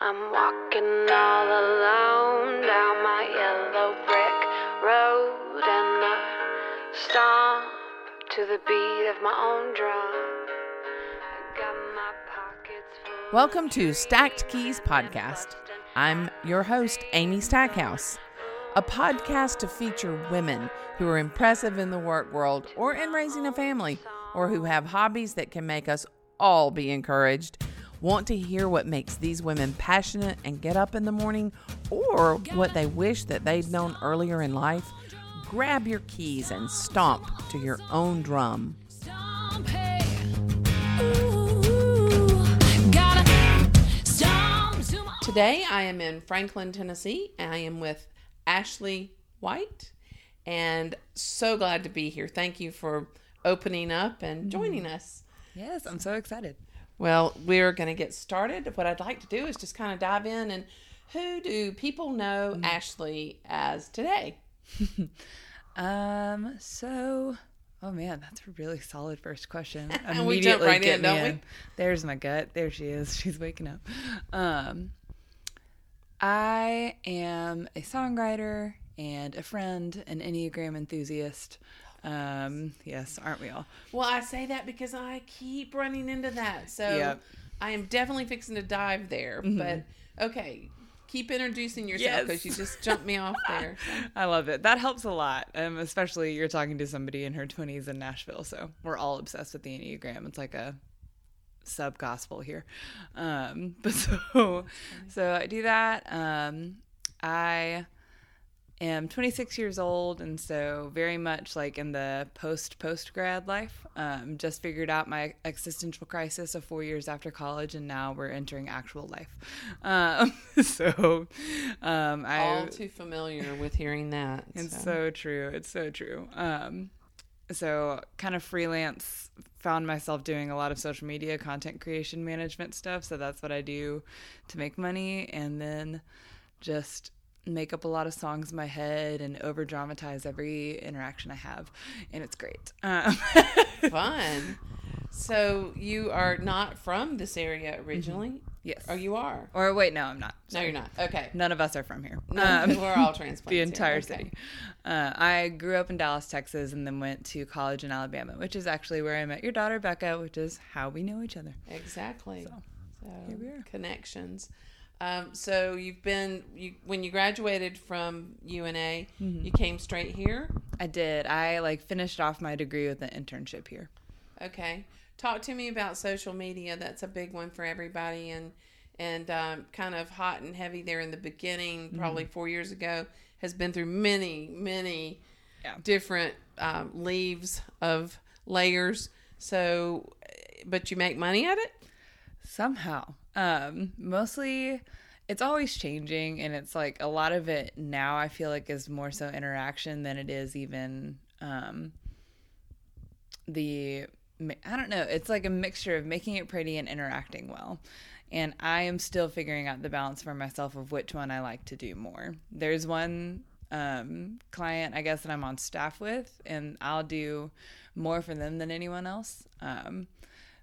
I'm walking all alone down my yellow brick road and I stomp to the beat of my own drum. My pockets full of Welcome to Stacked Keys Podcast. I'm your host, Amy Stackhouse, a podcast to feature women who are impressive in the work world or in raising a family or who have hobbies that can make us all be encouraged. Want to hear what makes these women passionate and get up in the morning or what they wish that they'd known earlier in life? Grab your keys and stomp to your own drum. Stomp, hey. Ooh, gotta stomp to my Today I am in Franklin, Tennessee. And I am with Ashley White and so glad to be here. Thank you for opening up and joining mm. us. Yes, I'm so excited. Well, we're going to get started. What I'd like to do is just kind of dive in and who do people know Ashley as today? Um, so oh man, that's a really solid first question. And we jump right in, don't we? There's my gut. There she is. She's waking up. Um, I am a songwriter and a friend, an Enneagram enthusiast. Um, yes, aren't we all? Well, I say that because I keep running into that. So Yep. I am definitely fixing to dive there. But okay, keep introducing yourself Yes. because you just jumped me off there. So. I love it. That helps a lot. Um, especially you're talking to somebody in her 20s in Nashville. So we're all obsessed with the Enneagram. It's like a sub gospel here. Um, but so, so I do that. Um, I am 26 years old. And so very much like in the post post grad life, um, just figured out my existential crisis of four years after college. And now we're entering actual life. Um, so, um, I, all too familiar with hearing that. it's so true. It's so true. Um, so kind of freelance found myself doing a lot of social media content creation management stuff. So that's what I do to make money, and then just make up a lot of songs in my head and over dramatize every interaction I have, and it's great. Um, fun. So you are not from this area originally? yes. Oh, you are. Or wait, no, I'm not. No, you're not. Okay. None of us are from here. No, Um, we're all transplants. the entire Okay. city. Uh, I grew up in Dallas, Texas, and then went to college in Alabama, which is actually where I met your daughter, Becca, which is how we know each other. Exactly. So, here we are. connections. Um, so you've been you when you graduated from UNA, Mm-hmm. you came straight here. I did. I like finished off my degree with an internship here. Okay. Talk to me about social media. That's a big one for everybody and and um, kind of hot and heavy there in the beginning, probably four years ago. Has been through many, many Yeah. different um, leaves of layers. So, but you make money at it. Somehow. Um, mostly it's always changing and it's like a lot of it now I feel like is more so interaction than it is even um the I don't know, it's like a mixture of making it pretty and interacting well. And I am still figuring out the balance for myself of which one I like to do more. There's one um, client, I guess, that I'm on staff with, and I'll do more for them than anyone else. Um,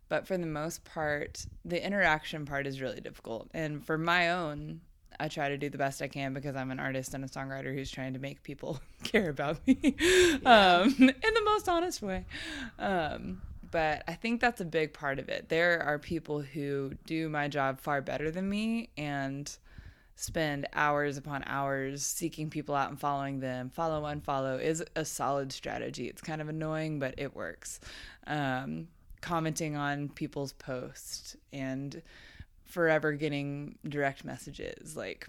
but for the most part, the interaction part is really difficult. And for my own, I try to do the best I can because I'm an artist and a songwriter who's trying to make people care about me um, in the most honest way. Um, but I think that's a big part of it. There are people who do my job far better than me and spend hours upon hours seeking people out and following them. Follow, unfollow is a solid strategy. It's kind of annoying, but it works. Um, commenting on people's posts and forever getting direct messages. Like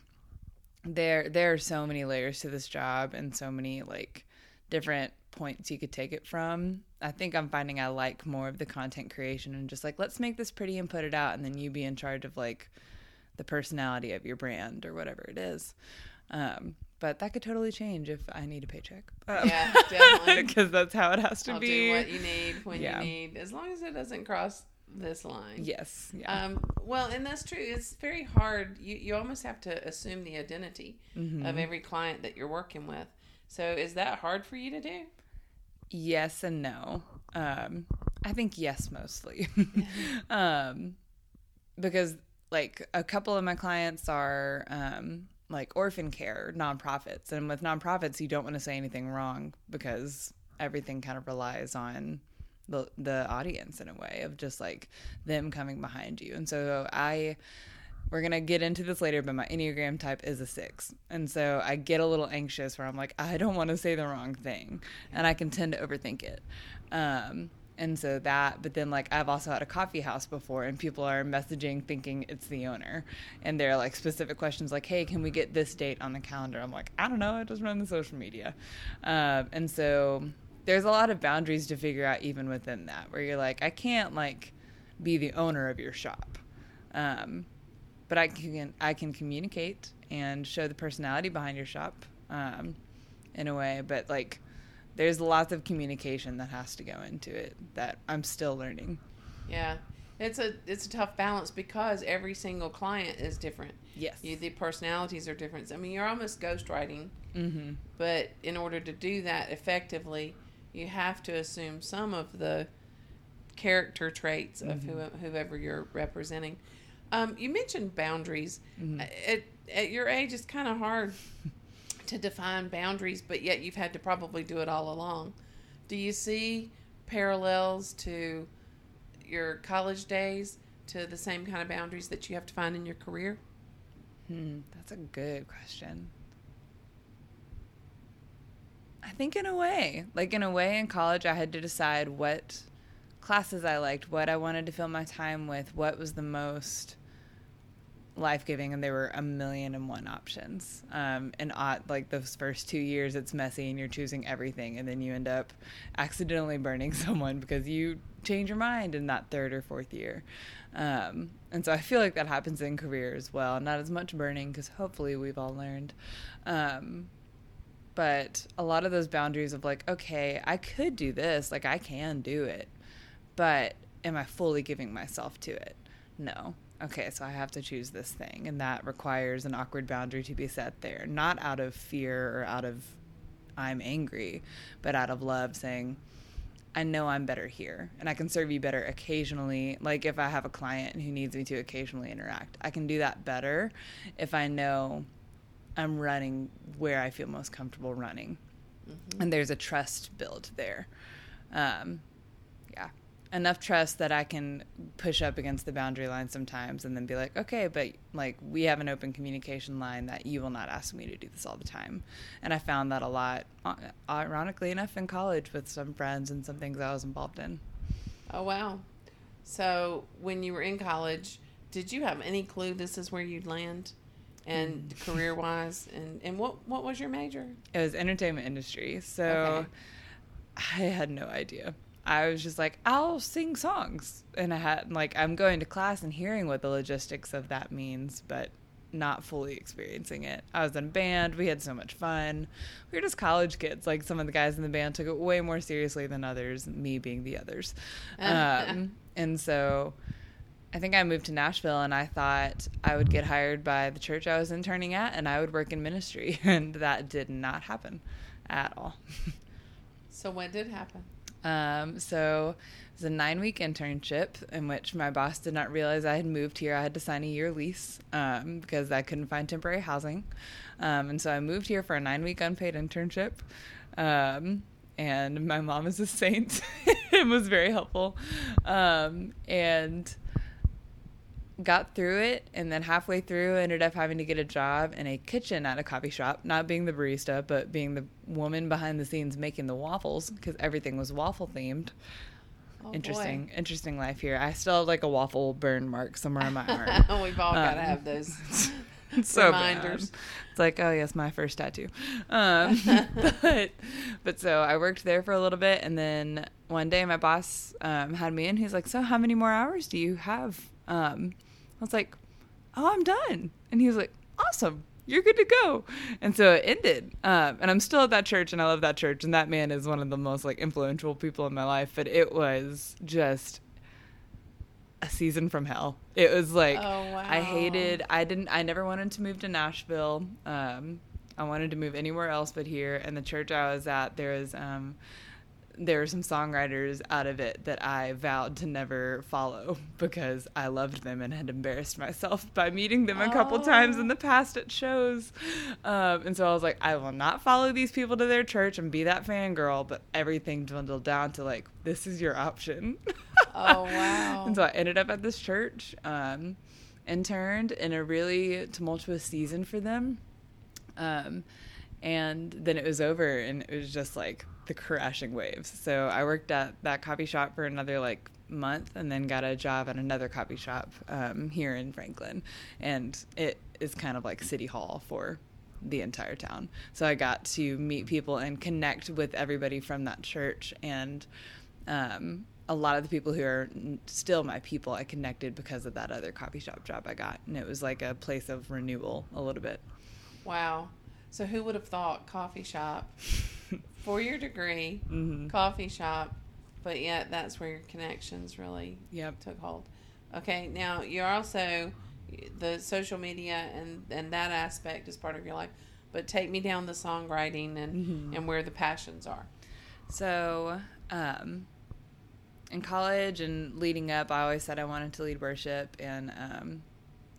there, there are so many layers to this job and so many like different points you could take it from. I think I'm finding I like more of the content creation and just like let's make this pretty and put it out, and then you be in charge of like the personality of your brand or whatever it is. Um, but that could totally change if I need a paycheck. Um, Yeah, definitely. because that's how it has to I'll be. do what you need when Yeah. you need, as long as it doesn't cross this line. yes. Yeah. Um, well, and that's true. It's very hard. You you almost have to assume the identity Mm-hmm. of every client that you're working with. So is that hard for you to do? yes and no. Um, I think yes mostly. um, because like a couple of my clients are um, like orphan care nonprofits, and with nonprofits, you don't want to say anything wrong because everything kind of relies on the the audience in a way of just like them coming behind you. And so I we're gonna get into this later, but my Enneagram type is a six. And so I get a little anxious where I'm like, I don't want to say the wrong thing. And I can tend to overthink it. Um and so that, but then like I've also had a coffee house before, and people are messaging thinking it's the owner, and they're like specific questions like, "Hey, can we get this date on the calendar?" I'm like, I don't know, I just run the social media, um, and so there's a lot of boundaries to figure out even within that, where you're like, I can't like be the owner of your shop, um, but I can I can communicate and show the personality behind your shop, um, in a way, but like there's lots of communication that has to go into it that I'm still learning. Yeah. It's a it's a tough balance because every single client is different. Yes. You, the personalities are different. I mean, you're almost ghostwriting, Mm-hmm. but in order to do that effectively, you have to assume some of the character traits of who, whoever you're representing. Um, you mentioned boundaries. At, at your age, it's kind of hard to define boundaries, but yet you've had to probably do it all along. Do you see parallels to your college days to the same kind of boundaries that you have to find in your career? Hmm, that's a good question. I think in a way, like in a way in college, I had to decide what classes I liked, what I wanted to fill my time with, what was the most life giving, and there were a million and one options. Um, and uh, like those first two years, it's messy and you're choosing everything, and then you end up accidentally burning someone because you change your mind in that third or fourth year. Um, and so I feel like that happens in career as well. Not as much burning because hopefully we've all learned. Um, but a lot of those boundaries of like, okay, I could do this, like I can do it, but am I fully giving myself to it? No. Okay, so I have to choose this thing, and that requires an awkward boundary to be set there, not out of fear or out of I'm angry, but out of love, saying, I know I'm better here and I can serve you better occasionally. Like if I have a client who needs me to occasionally interact, I can do that better if I know I'm running where I feel most comfortable running. And there's a trust built there. Um. Enough trust that I can push up against the boundary line sometimes and then be like, okay, but like we have an open communication line that you will not ask me to do this all the time. And I found that a lot, uh, ironically enough, in college with some friends and some things I was involved in. Oh wow! So when you were in college, did you have any clue this is where you'd land, and career wise, and and what what was your major? It was entertainment industry. So Okay. I had no idea. I was just like, I'll sing songs. And I had, like, I'm going to class and hearing what the logistics of that means, but not fully experiencing it. I was in a band. We had so much fun. We were just college kids. Like, some of the guys in the band took it way more seriously than others, me being the others. Um, and so I think I moved to Nashville and I thought I would get hired by the church I was interning at and I would work in ministry. And that did not happen at all. So when did happen? Um, so it was a nine week internship in which my boss did not realize I had moved here. I had to sign a year lease um, because I couldn't find temporary housing. Um, and so I moved here for a nine week unpaid internship. Um, and my mom is a saint and was very helpful. Um, and got through it and then halfway through ended up having to get a job in a kitchen at a coffee shop not being the barista but being the woman behind the scenes making the waffles because everything was waffle themed Oh, interesting interesting life here i still have like a waffle burn mark somewhere on my arm boy. We've all got to Um, have those. So reminders. bad. It's like, oh yes, my first tattoo. Um, but but so I worked there for a little bit, and then one day my boss um, had me in. He's like, so how many more hours do you have? Um, I was like, oh, I'm done. And he was like, awesome. You're good to go. And so it ended. Um, and I'm still at that church and I love that church. And that man is one of the most like influential people in my life. But it was just a season from hell. It was like Oh, I hated I didn't I never wanted to move to Nashville. Um I wanted to move anywhere else but here and the church I was at there was um there were some songwriters out of it that I vowed to never follow because I loved them and had embarrassed myself by meeting them a couple times in the past at shows. Um, and so I was like, I will not follow these people to their church and be that fangirl. But everything dwindled down to like, this is your option. Oh, wow. and so I ended up at this church, um, interned in a really tumultuous season for them. Um, and then it was over and it was just like the crashing waves. So I worked at that coffee shop for another like month and then got a job at another coffee shop um, here in Franklin. And it is kind of like City Hall for the entire town. So I got to meet people and connect with everybody from that church and um, a lot of the people who are still my people I connected because of that other coffee shop job I got. And it was like a place of renewal a little bit. Wow. So who would have thought coffee shop, four year degree, Mm-hmm. coffee shop, but yet that's where your connections really Yep. took hold. Okay, now you're also the social media and and that aspect is part of your life, but take me down the songwriting and Mm-hmm. and where the passions are. So, um, in college and leading up, I always said I wanted to lead worship and um,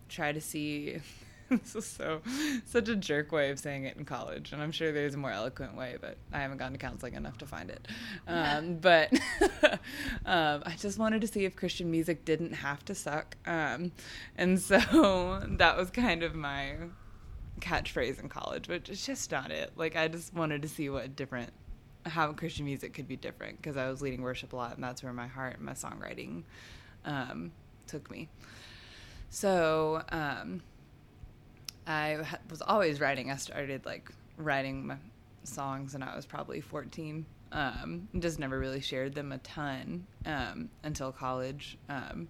try to see. this is so such a jerk way of saying it in college, and I'm sure there's a more eloquent way, but I haven't gone to counseling enough to find it. Um, but um, I just wanted to see if Christian music didn't have to suck, um, and so that was kind of my catchphrase in college, which is just not it. Like I just wanted to see what different how Christian music could be different because I was leading worship a lot, and that's where my heart and my songwriting um, took me. So um, I was always writing. I started like writing my songs, and I was probably 14. Um, just never really shared them a ton um, until college. Um,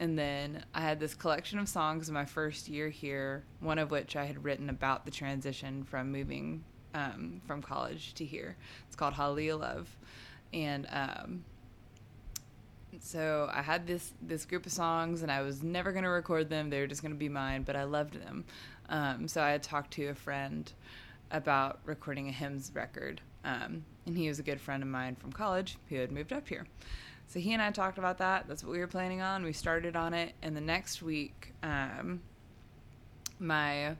and then I had this collection of songs in my first year here, one of which I had written about the transition from moving um, from college to here. It's called Hallelujah Love. And um, so I had this this group of songs, and I was never going to record them. They were just going to be mine, but I loved them. Um, so I had talked to a friend about recording a hymns record, um, and he was a good friend of mine from college who had moved up here. So he and I talked about that. That's what we were planning on. We started on it, and the next week, um, my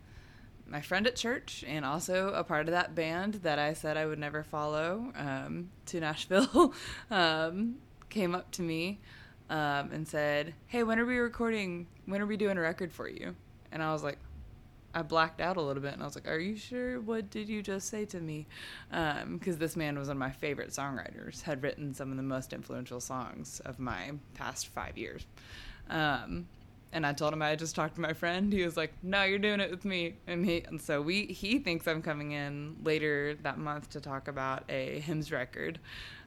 my friend at church and also a part of that band that I said I would never follow um, to Nashville um, came up to me um, and said, "Hey, when are we recording? When are we doing a record for you?" And I was like, I blacked out a little bit and I was like, Are you sure? What did you just say to me? Because this man was one of my favorite songwriters, had written some of the most influential songs of my past five years. Um, and I told him I had just talked to my friend. He was like, "No, you're doing it with me." And he and so we he thinks I'm coming in later that month to talk about a hymns record.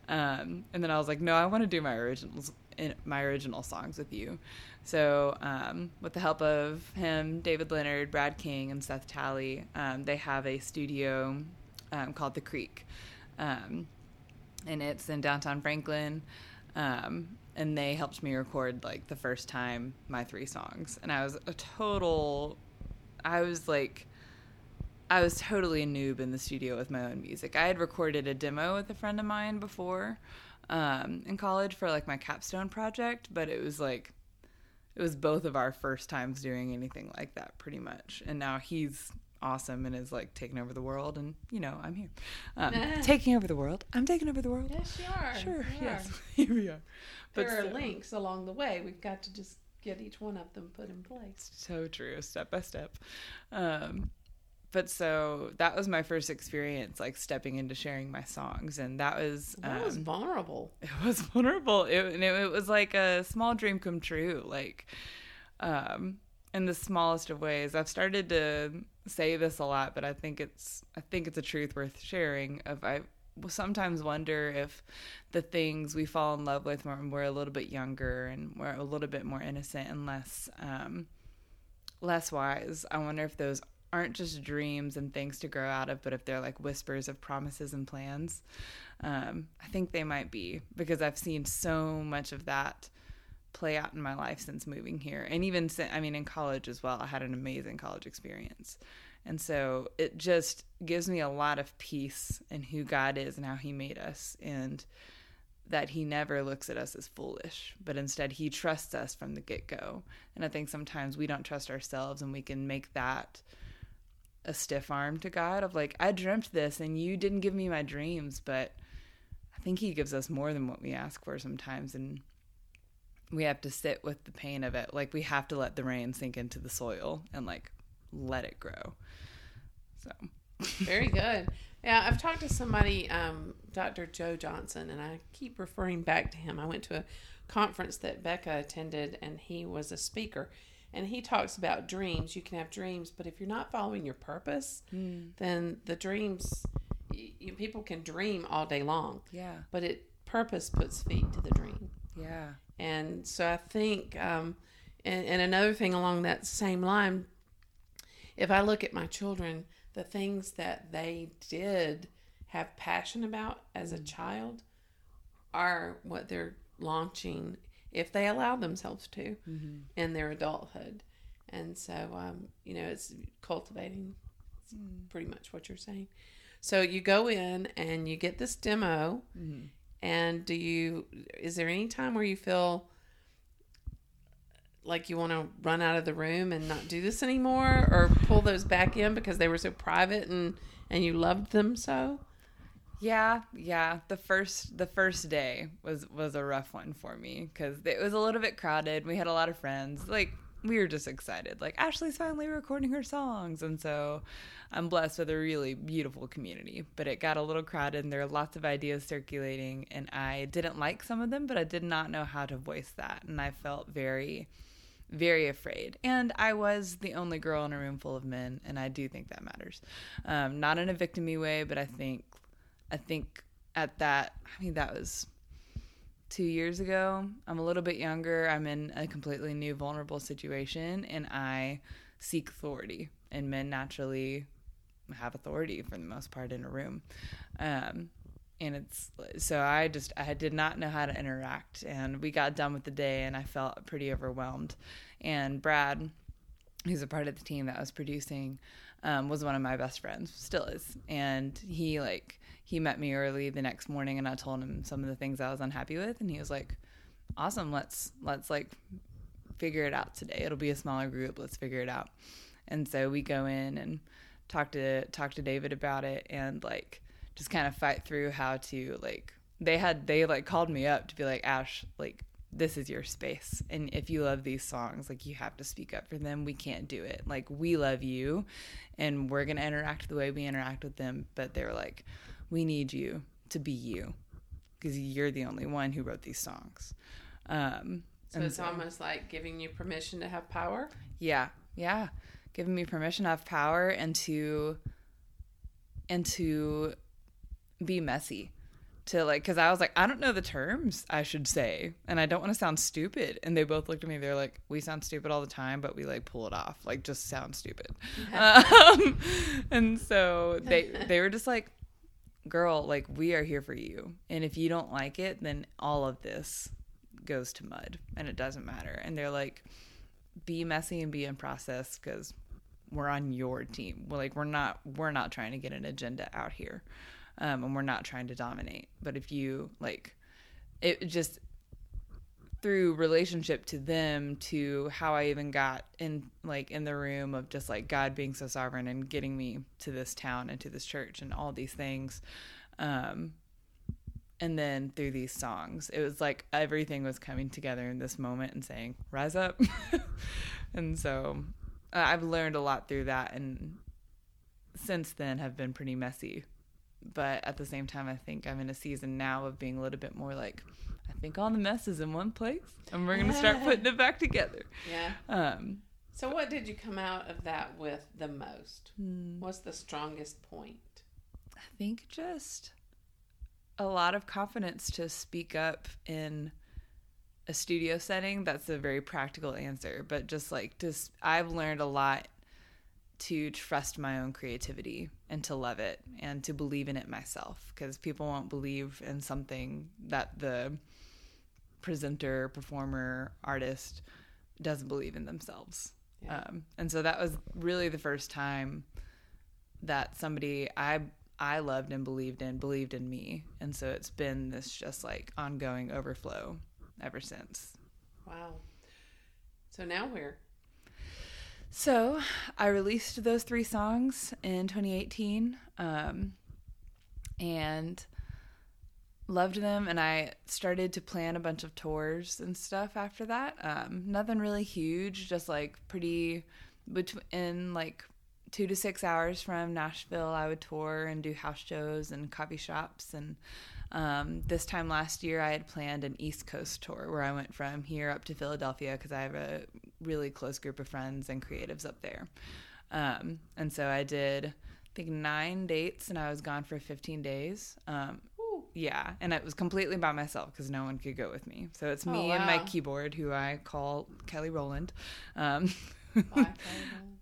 Um, and then I was like, "No, I want to do my originals, in, my original songs with you." So um, with the help of him, David Leonard, Brad King, and Seth Talley, um, they have a studio um, called The Creek, um, and it's in downtown Franklin. Um, and they helped me record like the first time my three songs, and I was a total. I was like. I was totally a noob in the studio with my own music. I had recorded a demo with a friend of mine before um, in college for like my capstone project, but it was like it was both of our first times doing anything like that pretty much and now he's awesome and is like taking over the world and you know i'm here um, taking over the world i'm taking over the world Yes, you are. sure You yes are. here we are But There are so- links along the way. We've got to just get each one of them put in place. so true step by step um but so that was my first experience like stepping into sharing my songs and that was That was um, vulnerable. it was vulnerable it, and it, it was like a small dream come true like um in the smallest of ways i've started to say this a lot but i think it's i think it's a truth worth sharing of i sometimes wonder if the things we fall in love with when we're a little bit younger and we're a little bit more innocent and less um less wise i wonder if those aren't just dreams and things to grow out of but if they're like whispers of promises and plans um, I think they might be because I've seen so much of that play out in my life since moving here. And even I mean, in college as well, I had an amazing college experience. And so it just gives me a lot of peace in who God is and how He made us. And that He never looks at us as foolish, but instead He trusts us from the get go. And I think sometimes we don't trust ourselves and we can make that a stiff arm to God of like, I dreamt this and you didn't give me my dreams, but I think He gives us more than what we ask for sometimes. And we have to sit with the pain of it. Like, we have to let the rain sink into the soil and like let it grow. So, Very good. Yeah, I've talked to somebody, um, Dr. Joe Johnson, and I keep referring back to him. I went to a conference that Becca attended, and he was a speaker. And he talks about dreams. You can have dreams, but if you're not following your purpose, then the dreams, you, people can dream all day long, yeah, but it purpose puts feet to the dream. yeah, And so I think, um, and, and another thing along that same line, if I look at my children, the things that they did have passion about as a child are what they're launching if they allow themselves to mm-hmm. in their adulthood. And so, um, you know, it's cultivating it's pretty much what you're saying. So you go in and you get this demo, mm-hmm. and do you? Is there any time where you feel like you want to run out of the room and not do this anymore, or pull those back in because they were so private and and you loved them so? Yeah, yeah. The first the first day was was a rough one for me because it was a little bit crowded. We had a lot of friends. Like we were just excited. Like Ashley's finally recording her songs, and so I'm blessed with a really beautiful community. But it got a little crowded, and there are lots of ideas circulating, and I didn't like some of them, but I did not know how to voice that, and I felt very very afraid. And I was the only girl in a room full of men, and I do think that matters. Um, not in a victimy way, but I think, I think at that, I mean, that was two years ago. I'm a little bit younger. I'm in a completely new, vulnerable situation, and I seek authority. And men naturally have authority for the most part in a room. Um, and it's so I just I did not know how to interact, and we got done with the day, and I felt pretty overwhelmed. And Brad, who's a part of the team that was producing, um, was one of my best friends, still is, and he like he met me early the next morning, and I told him some of the things I was unhappy with, and he was like, "Awesome, let's let's like figure it out today. It'll be a smaller group. Let's figure it out." And so we go in and talk to talk to David about it, and like just kind of fight through how to like they had they like called me up to be like ash like this is your space and if you love these songs like you have to speak up for them we can't do it like we love you and we're going to interact the way we interact with them but they were like we need you to be you because you're the only one who wrote these songs um So it's almost like giving you permission to have power. yeah, yeah. Giving me permission to have power and to and to be messy. To like, because I was like, I don't know the terms I should say, and I don't want to sound stupid. And they both looked at me. They're like, "We sound stupid all the time, but we like pull it off. Like, just sound stupid." um, and so they they were just like, "Girl, like we are here for you, and if you don't like it, then all of this goes to mud, and it doesn't matter." And they're like, be messy and be in process because we're on your team. We're like we're not we're not trying to get an agenda out here, um, and we're not trying to dominate. But if you like, it just through relationship to them to how I even got in like in the room of just like God being so sovereign and getting me to this town and to this church and all these things. Um, and then through these songs it was like everything was coming together in this moment and saying rise up and so uh, i've learned a lot through that and since then have been pretty messy but at the same time i think i'm in a season now of being a little bit more like i think all the mess is in one place and we're going to start putting it back together Yeah. um So what did you come out of that with the most? What's the strongest point? I think just a lot of confidence to speak up in a studio setting. That's a very practical answer, but just like just I've learned a lot to trust my own creativity and to love it and to believe in it myself because people won't believe in something that the presenter, performer, artist doesn't believe in themselves. Yeah. Um, and so that was really the first time that somebody I I loved and believed in believed in me. And so it's been this just like ongoing overflow ever since. Wow. So now where? So I released those three songs in 2018 um, and loved them. And I started to plan a bunch of tours and stuff after that. Um, nothing really huge, just like pretty between like two to six hours from Nashville. I would tour and do house shows and coffee shops. And um, this time last year, I had planned an East Coast tour where I went from here up to Philadelphia because I have a really close group of friends and creatives up there. Um, and so I did, I think, nine dates and I was gone for 15 days. Um, yeah, and it was completely by myself because no one could go with me. So it's me Oh, and my keyboard, who I call Kelly Rowland. Um,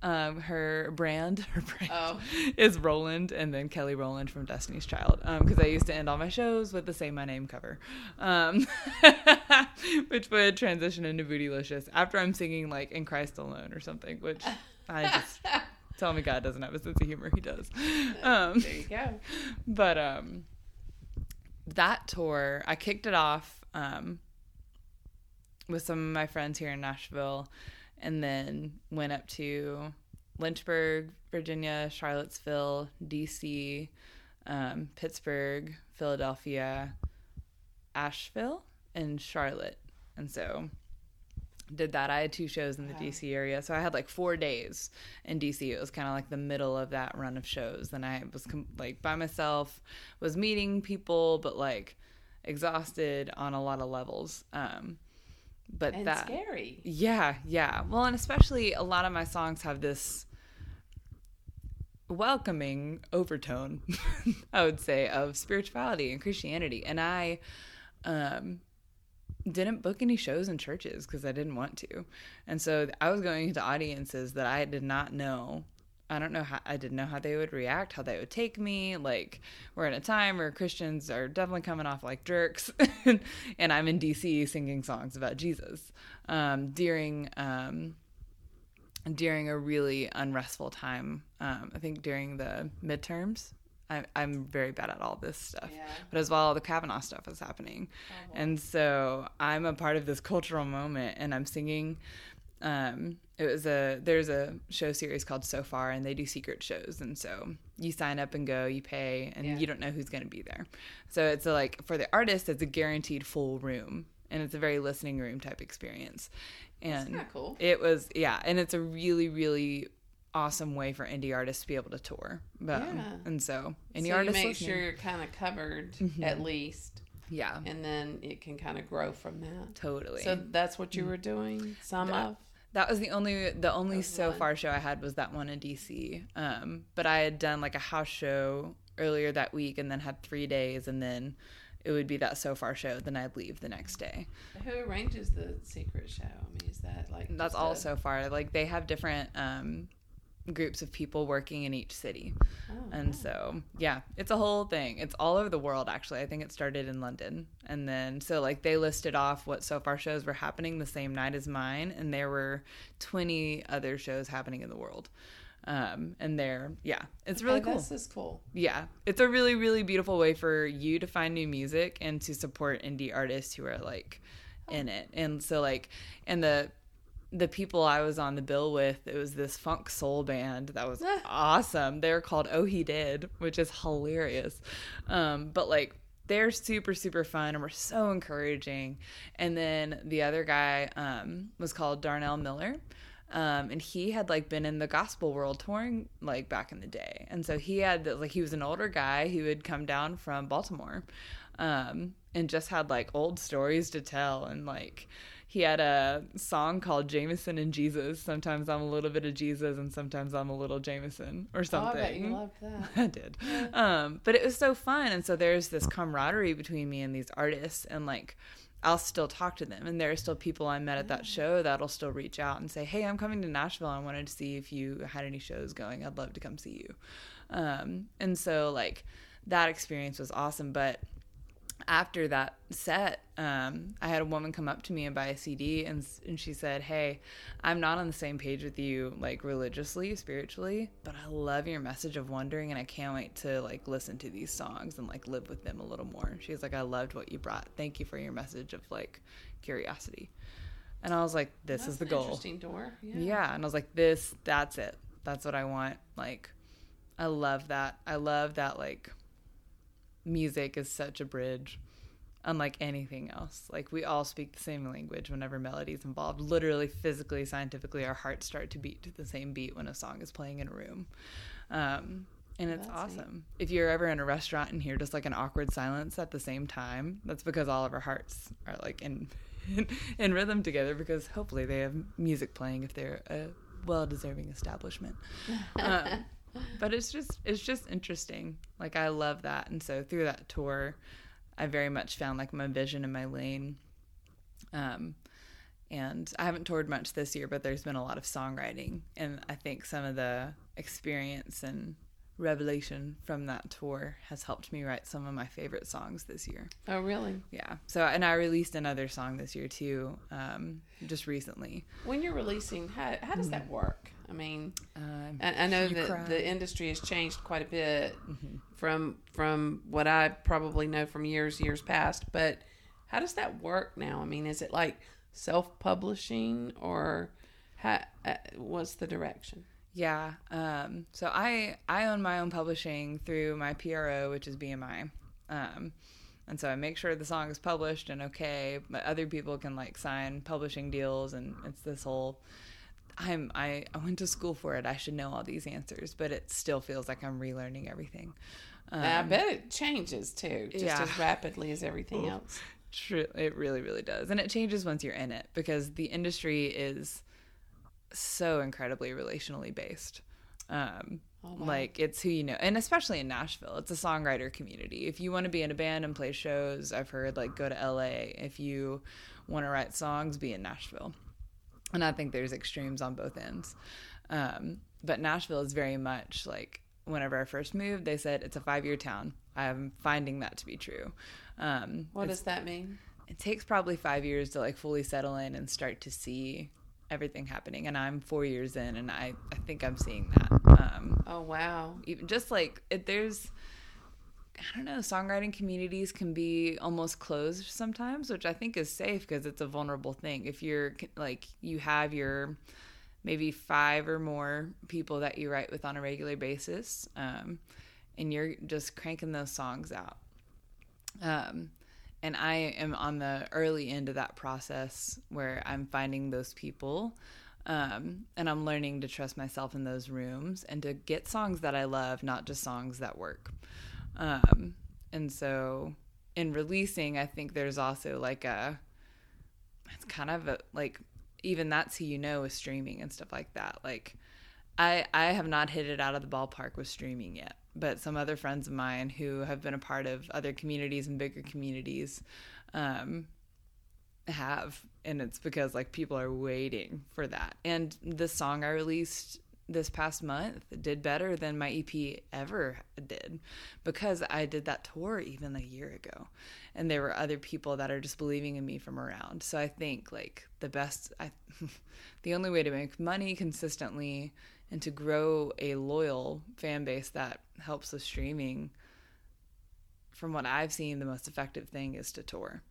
um, her brand, her brand Oh. is Roland, and then Kelly Rowland from Destiny's Child. Because I used to end all my shows with the "Say My Name" cover, um, which would transition into "Bootylicious" after I'm singing like "In Christ Alone" or something. Which I just tell me God doesn't have a sense of humor. He does. Um, there you go. but um that tour i kicked it off um with some of my friends here in nashville and then went up to lynchburg virginia charlottesville dc um, pittsburgh philadelphia asheville and charlotte. And so did that i had two shows in the dc area so i had like four days in dc it was kind of like the middle of that run of shows and i was com- like by myself was meeting people but like exhausted on a lot of levels um but And that scary. yeah, yeah. Well, and especially a lot of my songs have this welcoming overtone, I would say, of spirituality and Christianity. And I um, didn't book any shows in churches because I didn't want to. And so I was going into audiences that I did not know. I don't know how I didn't know how they would react, how they would take me. Like we're in a time where Christians are definitely coming off like jerks, and I'm in DC singing songs about Jesus um, during um, during a really unrestful time. Um, I think during the midterms. I, I'm very bad at all this stuff, Yeah. but as well, the Kavanaugh stuff is happening, and so I'm a part of this cultural moment, and I'm singing. Um, it was a there's a show series called Sofar, and they do secret shows, and so you sign up and go, you pay, and Yeah. you don't know who's going to be there. So it's a, like for the artist, it's a guaranteed full room, and it's a very listening room type experience. And cool. it was yeah, and it's a really really awesome way for indie artists to be able to tour. But, Yeah. and so indie so artists make sure you're kind of covered at least, yeah, and then it can kind of grow from that. totally. So that's what you were doing. Some That- of. That was the only the only so one. far show I had was that one in DC. Um, but I had done like a house show earlier that week, and then had three days, and then it would be that so far show. Then I'd leave the next day. Who arranges the secret show? I mean, is that like That's all a- so far. Like they have different um, groups of people working in each city, Oh, and so yeah, it's a whole thing. It's all over the world actually. I think it started in London, and then so like they listed off what Sofar shows were happening the same night as mine, and there were twenty other shows happening in the world. Um, and they're yeah, it's really Okay, cool. This is cool. Yeah, it's a really really beautiful way for you to find new music and to support indie artists who are like in it. And so like and the the people I was on the bill with, it was this funk soul band that was awesome. They're called Oh He Did, which is hilarious. Um, but like they're super super fun and were so encouraging. And then the other guy um, was called Darnell Miller. Um, and he had like been in the gospel world touring like back in the day, and so he had like he was an older guy who had come down from Baltimore, um, and just had like old stories to tell, and like he had a song called Jameson and Jesus. Sometimes I'm a little bit of Jesus, and sometimes I'm a little Jameson or Oh, something. I bet you loved that. I did. Um, but it was so fun. And so there's this camaraderie between me and these artists. And like, I'll still talk to them. And there are still people I met at that show that'll still reach out and say, Hey, I'm coming to Nashville. I wanted to see if you had any shows going. I'd love to come see you. Um, and so, like, that experience was awesome. But after that set, um, I had a woman come up to me and buy a CD, and and she said, "Hey, I'm not on the same page with you, like religiously, spiritually, but I love your message of wondering, and I can't wait to like listen to these songs and like live with them a little more." She's like, "I loved what you brought. Thank you for your message of like curiosity." And I was like, "This That's is the goal." Interesting door. Yeah. Yeah. And I was like, this, that's it. That's what I want. Like, I love that. I love that, like, music is such a bridge, unlike anything else. Like, we all speak the same language whenever melody's involved. Literally, physically, scientifically, our hearts start to beat to the same beat when a song is playing in a room. Um, and it's That's neat. awesome. If you're ever in a restaurant and hear just like an awkward silence at the same time, that's because all of our hearts are like in in, in rhythm together because hopefully they have music playing if they're a well deserving establishment. Um, but it's just it's just interesting. Like I love that. And so through that tour I very much found like my vision and my lane. Um and I haven't toured much this year, but there's been a lot of songwriting and I think some of the experience and revelation from that tour has helped me write some of my favorite songs this year. Oh, really? Yeah. So, and I released another song this year too, um, just recently. When you're releasing, how, how does that work? I mean, Um, I, I know that cry. the industry has changed quite a bit from from what I probably know from years years past. But how does that work now? I mean, is it like self publishing or how, uh, what's the direction? yeah. Um, so I I own my own publishing through my PRO, which is BMI. Um, and so I make sure the song is published and okay, but other people can like sign publishing deals, and it's this whole. I'm I, I went to school for it. I should know all these answers, but it still feels like I'm relearning everything. Um, I bet it changes too, just yeah. as rapidly as everything else. True, it really, really does, and it changes once you're in it because the industry is so incredibly relationally based. Um, Oh, wow. Like it's who you know, and especially in Nashville, it's a songwriter community. If you want to be in a band and play shows, I've heard like go to LA. If you want to write songs, be in Nashville. And I think there's extremes on both ends. Um, but Nashville is very much like whenever I first moved, they said it's a five year town. I'm finding that to be true. Um, What does that mean? it takes probably five years to like fully settle in and start to see everything happening and i'm four years in and i, I think i'm seeing that um, Oh wow, even just like it, there's i don't know songwriting communities can be almost closed sometimes which i think is safe because it's a vulnerable thing if you're like you have your maybe five or more people that you write with on a regular basis um, and you're just cranking those songs out um, and I am on the early end of that process where I'm finding those people um, and I'm learning to trust myself in those rooms and to get songs that I love, not just songs that work. Um, and so in releasing, I think there's also like a, it's kind of a, like, even that's who you know is streaming and stuff like that. Like, I I have not hit it out of the ballpark with streaming yet, but some other friends of mine who have been a part of other communities and bigger communities um, have, and it's because like people are waiting for that. And the song I released this past month did better than my EP ever did because I did that tour even a year ago. And there were other people that are just believing in me from around. So I think like the best I the only way to make money consistently and to grow a loyal fan base that helps with streaming from what I've seen the most effective thing is to tour.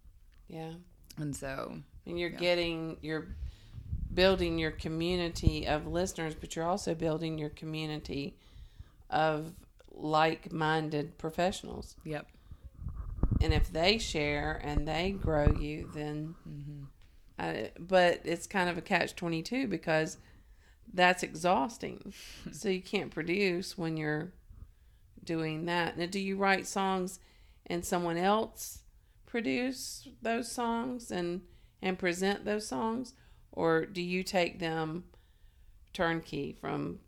yeah. And so And you're getting you're building your community of listeners, but you're also building your community of like-minded professionals. yep. And if they share and they grow you, then. I, but it's kind of a catch twenty two because that's exhausting. so you can't produce when you're doing that. Now, do you write songs and someone else produce those songs and and present those songs, or do you take them turnkey from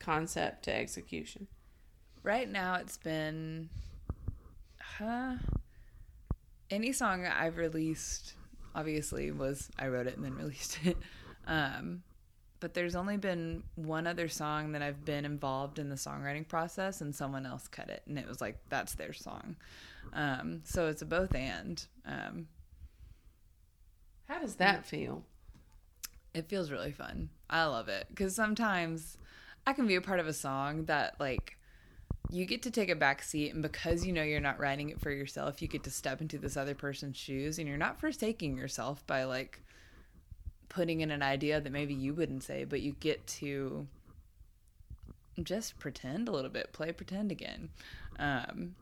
concept to execution? Right now it's been huh any song I've released obviously was I wrote it and then released it. Um but there's only been one other song that I've been involved in the songwriting process and someone else cut it and it was like that's their song. Um, so it's a both and. Um, How does that feel? It feels really fun. I love it because sometimes I can be a part of a song that like you get to take a back seat and because you know you're not writing it for yourself, you get to step into this other person's shoes and you're not forsaking yourself by like putting in an idea that maybe you wouldn't say, but you get to just pretend a little bit, play pretend again. Um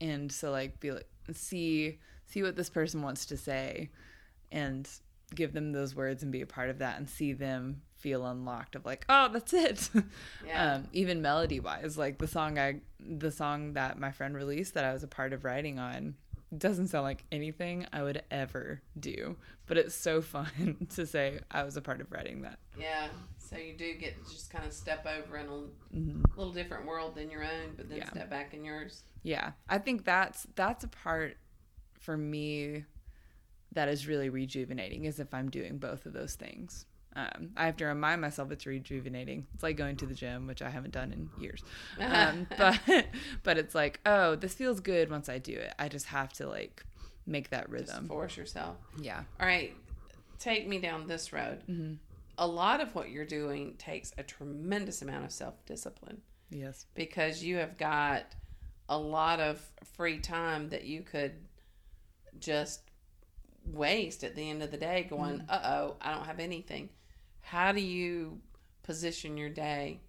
and so like be like see see what this person wants to say and give them those words and be a part of that and see them feel unlocked of like oh that's it Yeah. um, even melody wise like the song i the song that my friend released that i was a part of writing on doesn't sound like anything i would ever do but it's so fun to say i was a part of writing that Yeah. So you do get to just kind of step over in a little different world than your own, but then Yeah. step back in yours. yeah i think that's that's a part for me that is really rejuvenating is if i'm doing both of those things. Um, i have to remind myself it's rejuvenating. It's like going to the gym which i haven't done in years. Um, but but it's like oh this feels good once i do it. I just have to like make that Just rhythm. force yourself. yeah. All right, take me down this road. A lot of what you're doing takes a tremendous amount of self discipline yes. because you have got a lot of free time that you could just waste at the end of the day going, uh oh, I don't have anything. How do you position your day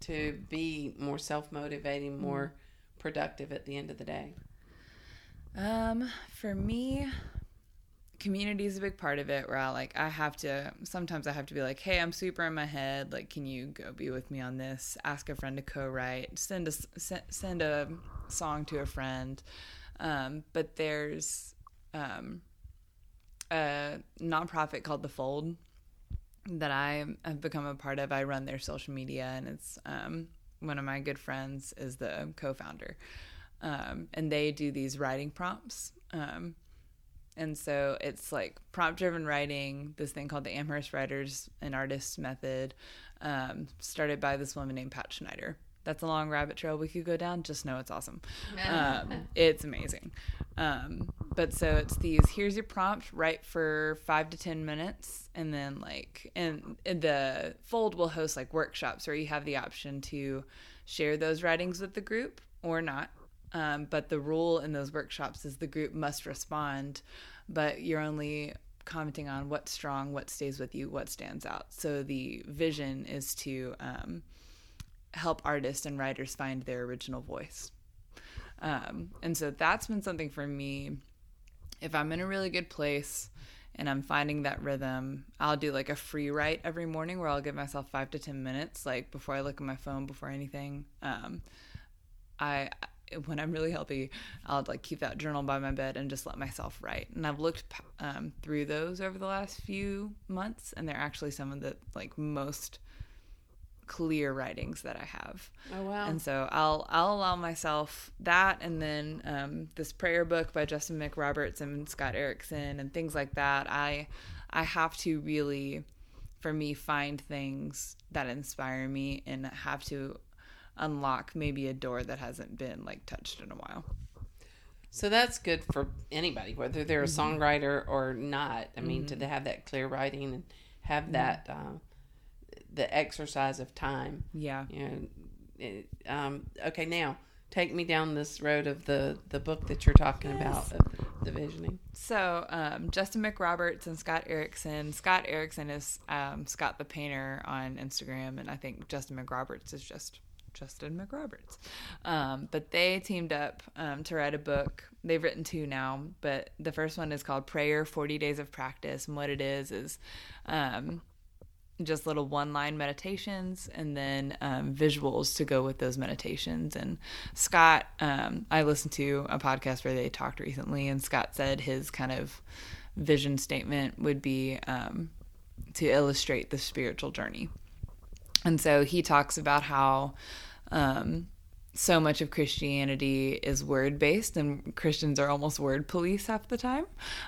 to be more self motivating, more productive at the end of the day? Um, for me, community is a big part of it where I like I have to sometimes I have to be like, "Hey, I'm super in my head. Like, can you go be with me on this?" Ask a friend to co-write, send a send a song to a friend. Um, but there's um a nonprofit called The Fold that I have become a part of. I run their social media, and it's um, one of my good friends is the co-founder, um, and they do these writing prompts. Um, and so it's like prompt-driven writing. This thing called the Amherst Writers and Artists Method, um, started by this woman named Pat Schneider. That's a long rabbit trail we could go down. Just know it's awesome. Um, it's amazing. But so it's these. Here's your prompt. Write for five to ten minutes, and then like, and, and the fold will host like workshops where you have the option to share those writings with the group or not. Um, but the rule in those workshops is the group must respond, but you're only commenting on what's strong, what stays with you, what stands out. So the vision is to um, help artists and writers find their original voice. Um, and so that's been something for me. If I'm in a really good place and I'm finding that rhythm, I'll do like a free write every morning where I'll give myself five to 10 minutes, like before I look at my phone, before anything. Um, I, when I'm really healthy, I'll like keep that journal by my bed and just let myself write. And I've looked um, through those over the last few months, and they're actually some of the like most clear writings that I have. Oh, wow. And so I'll I'll allow myself that, and then um, this prayer book by Justin McRoberts and Scott Erickson and things like that. I I have to really, for me, find things that inspire me and have to unlock maybe a door that hasn't been like touched in a while. So that's good for anybody, whether they're a songwriter or not. I mean, to have that clear writing and have that uh, the exercise of time. Yeah. You know, it, um, okay, now take me down this road of the the book that you're talking about of the visioning. So um, Justin McRoberts and Scott Erickson. Scott Erickson is um, Scott the Painter on Instagram, and I think Justin McRoberts is just Justin McRoberts. Um, but they teamed up um, to write a book. They've written two now, but the first one is called Prayer: Forty Days of Practice, and what it is is. Just little one line meditations and then um, visuals to go with those meditations. And Scott, um, I listened to a podcast where they talked recently, and Scott said his kind of vision statement would be um, to illustrate the spiritual journey. And so he talks about how um, so much of Christianity is word based, and Christians are almost word police half the time.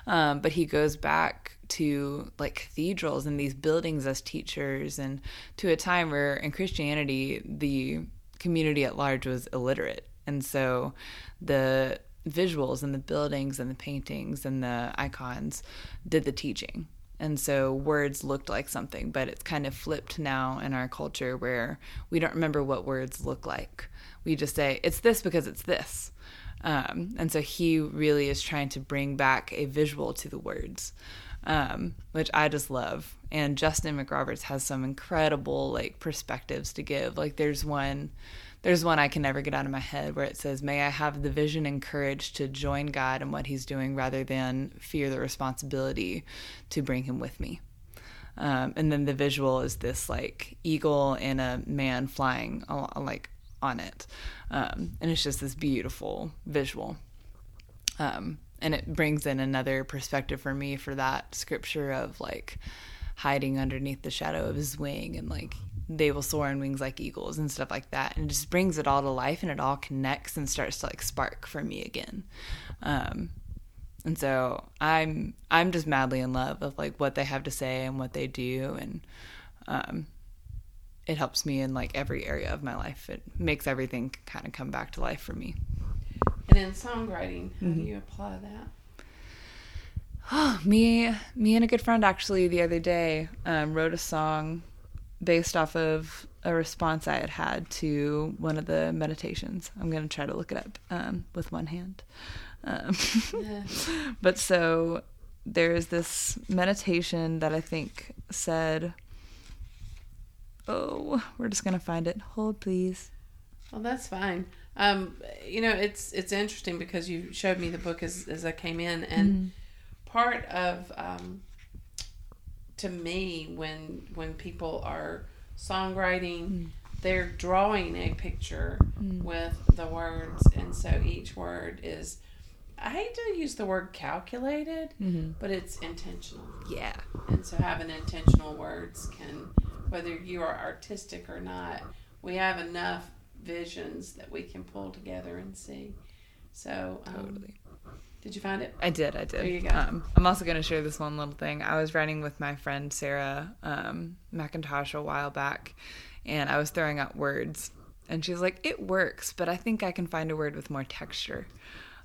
Um, but he goes back to like cathedrals and these buildings as teachers, and to a time where in Christianity, the community at large was illiterate. And so the visuals and the buildings and the paintings and the icons did the teaching. And so words looked like something, but it's kind of flipped now in our culture where we don't remember what words look like. We just say, it's this because it's this. Um, and so he really is trying to bring back a visual to the words, um, which I just love. And Justin McRoberts has some incredible like perspectives to give. Like there's one there's one I can never get out of my head where it says, May I have the vision and courage to join God in what He's doing rather than fear the responsibility to bring Him with me. Um, and then the visual is this like eagle and a man flying like on it. Um, and it's just this beautiful visual. Um, and it brings in another perspective for me for that scripture of like hiding underneath the shadow of his wing and like they will soar on wings like eagles and stuff like that and it just brings it all to life and it all connects and starts to like spark for me again um and so i'm i'm just madly in love of like what they have to say and what they do and um it helps me in like every area of my life it makes everything kind of come back to life for me And in songwriting, how Mm-hmm. do you apply that? Oh, me me and a good friend actually the other day um, wrote a song based off of a response I had had to one of the meditations. I'm gonna try to look it up um, with one hand. Um, Yeah. but so there's this meditation that I think said, "Oh, we're just gonna find it. Hold, please." Well, that's fine. Um, you know, it's it's interesting because you showed me the book as as I came in, and part of um, to me when when people are songwriting, they're drawing a picture with the words, and so each word is. I hate to use the word calculated, but it's intentional. Yeah. And so having intentional words can, whether you are artistic or not, we have enough visions that we can pull together and see. So, um, Totally. did you find it? I did. I did. There you go. Um, I'm also going to share this one little thing. I was writing with my friend Sarah um, McIntosh a while back, and I was throwing out words, and she's like, "It works, but I think I can find a word with more texture."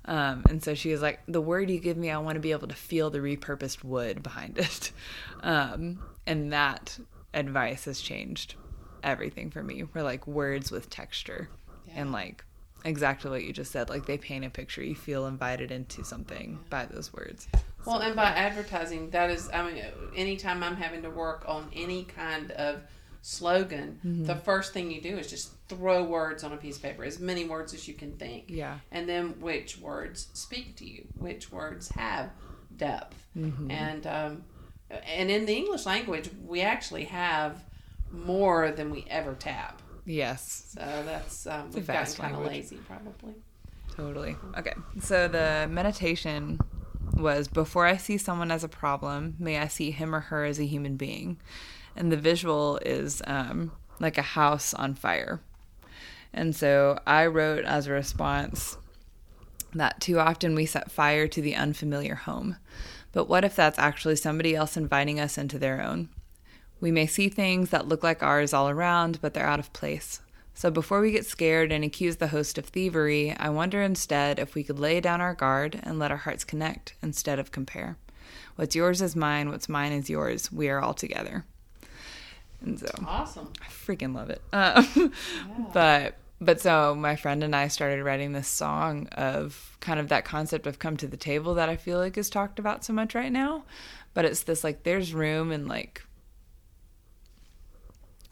Um, and so she was like, "The word you give me, I want to be able to feel the repurposed wood behind it," um, and that advice has changed everything for me. We're like words with texture, and like exactly what you just said. Like they paint a picture. You feel invited into something by those words. Well, and by advertising, that is, I mean, anytime I'm having to work on any kind of slogan, the first thing you do is just throw words on a piece of paper, as many words as you can think. Yeah. And then which words speak to you, which words have depth. And, um, and in the English language, we actually have more than we ever tap. Yes, So that's, um, we've gotten kind of lazy, probably. totally. Okay. So the meditation was before I see someone as a problem, may I see him or her as a human being. And the visual is um, like a house on fire. And so I wrote as a response that too often we set fire to the unfamiliar home. But what if that's actually somebody else inviting us into their own? We may see things that look like ours all around, but they're out of place. So before we get scared and accuse the host of thievery, I wonder instead if we could lay down our guard and let our hearts connect instead of compare. What's yours is mine, what's mine is yours. We are all together. And so Awesome. I freaking love it. Um, But but so my friend and I started writing this song of kind of that concept of come to the table that I feel like is talked about so much right now. But it's this like there's room and like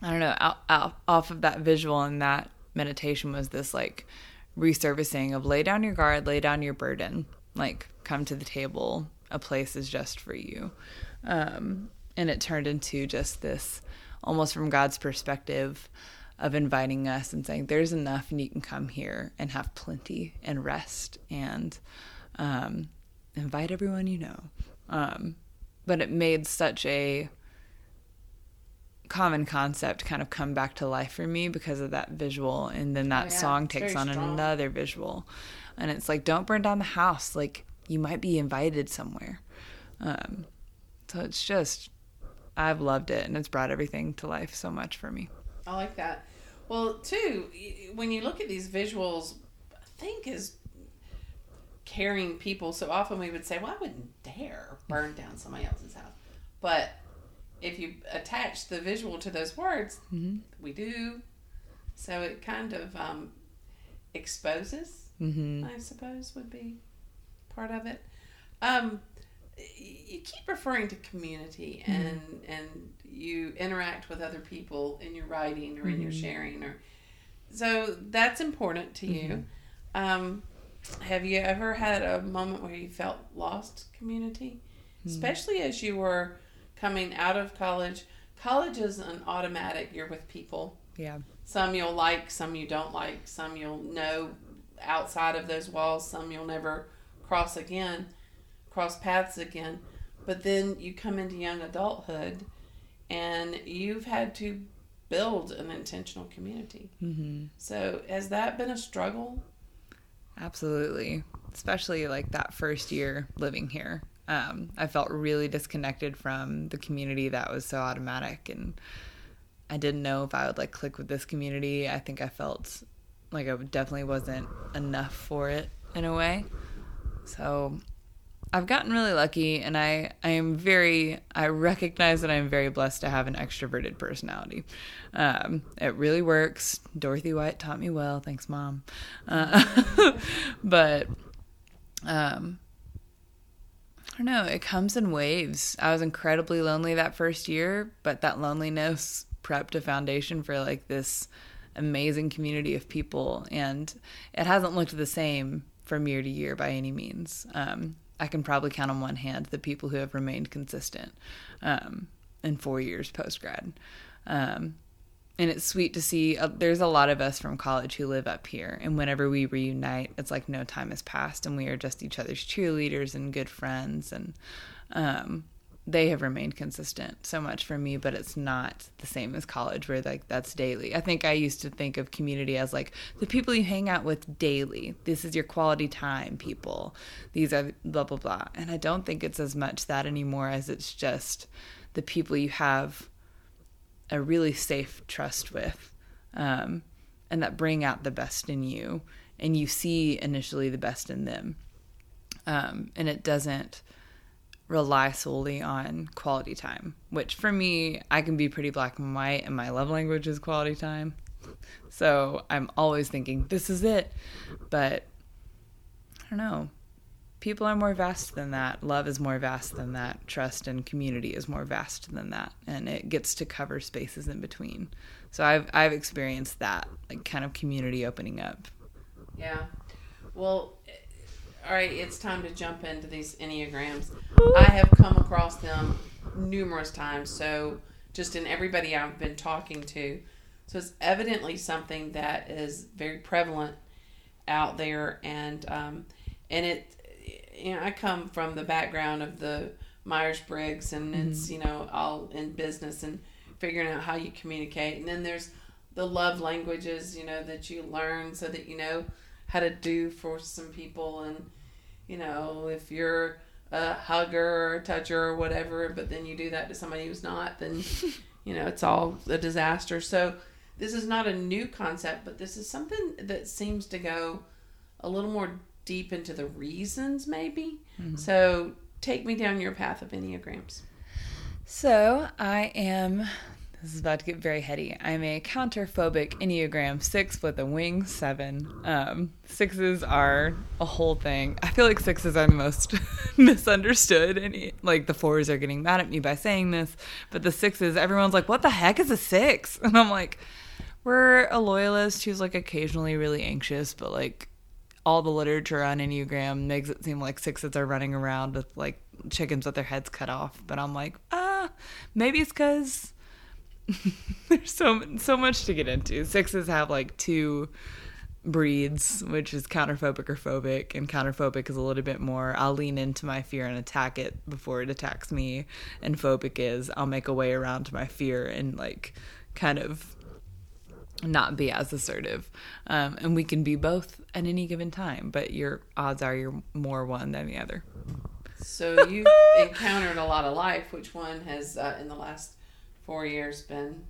I don't know out, out, off of that visual and that meditation was this like resurfacing of lay down your guard, lay down your burden, like come to the table. A place is just for you. Um, and it turned into just this almost from God's perspective of inviting us and saying, There's enough, and you can come here and have plenty and rest and um, invite everyone you know. Um, but it made such a common concept kind of come back to life for me because of that visual and then that Oh, yeah. song It's takes on strong. another visual and it's like don't burn down the house like you might be invited somewhere um, so it's just i've loved it and it's brought everything to life so much for me I like that. Well, too, when you look at these visuals, I think is caring people. So often we would say, "Well, I wouldn't dare burn down somebody else's house," but if you attach the visual to those words, we do. So it kind of um, exposes, Mm-hmm. I suppose, would be part of it. Um, you keep referring to community and and you interact with other people in your writing or in your mm-hmm. sharing or so that's important to you. Mm-hmm. Um, have you ever had a moment where you felt lost community, hmm. especially as you were coming out of college? College is an automatic. You're with people. Yeah. Some you'll like, some you don't like, some you'll know outside of those walls, some you'll never cross again, cross paths again. But then you come into young adulthood and you've had to build an intentional community. Mm-hmm. So, has that been a struggle? Absolutely. Especially like that first year living here. Um, I felt really disconnected from the community that was so automatic and I didn't know if I would like click with this community. I think I felt like I definitely wasn't enough for it in a way. So I've gotten really lucky and I, I am very I recognize that I'm very blessed to have an extroverted personality. Um, it really works. Dorothy White taught me well. Thanks, mom. Uh, but um, I don't know. It comes in waves. I was incredibly lonely that first year, but that loneliness prepped a foundation for like this amazing community of people, and it hasn't looked the same from year to year by any means. Um, I can probably count on one hand the people who have remained consistent um, in four years post grad. Um, and it's sweet to see uh, there's a lot of us from college who live up here and whenever we reunite it's like no time has passed and we are just each other's cheerleaders and good friends and um, they have remained consistent so much for me but it's not the same as college where like that's daily. I think i used to think of community as like the people you hang out with daily. This is your quality time people. These are blah blah blah. And i don't think it's as much that anymore as it's just the people you have a really safe trust with um, and that bring out the best in you and you see initially the best in them. Um, and it doesn't rely solely on quality time which for me i can be pretty black and white and my love language is quality time so i'm always thinking this is it but i don't know people are more vast than that. Love is more vast than that. Trust and community is more vast than that, and it gets to cover spaces in between. So I've I've experienced that like kind of community opening up. Yeah. Well, all right, it's time to jump into these Enneagrams. I have come across them numerous times. So, just in everybody I've been talking to. So, it's evidently something that is very prevalent out there. And, um, and it, you know, I come from the background of the Myers Briggs, and it's, you know, all in business and figuring out how you communicate. And then there's the love languages, you know, that you learn so that you know how to do for some people. And, you know, if you're a hugger or a toucher or whatever, but then you do that to somebody who's not, then, you know, it's all a disaster. So this is not a new concept, but this is something that seems to go a little more deep into the reasons, maybe. Mm-hmm. So take me down your path of Enneagrams. So I am. This is about to get very heady. I'm a counterphobic Enneagram six with a wing seven. Um, sixes are a whole thing. I feel like sixes are the most misunderstood, and like the fours are getting mad at me by saying this, but the sixes, everyone's like, "What the heck is a six? And I'm like, "We're a loyalist who's like occasionally really anxious, but like all the literature on Enneagram makes it seem like sixes are running around with like chickens with their heads cut off. But I'm like, ah, maybe it's because there's so so much to get into. Sixes have like two breeds, which is counterphobic or phobic, and counterphobic is a little bit more I'll lean into my fear and attack it before it attacks me, and phobic is I'll make a way around my fear and like kind of not be as assertive. Um, and we can be both at any given time, but your odds are you're more one than the other. So you've encountered a lot of life. Which one has, uh, in the last four years, been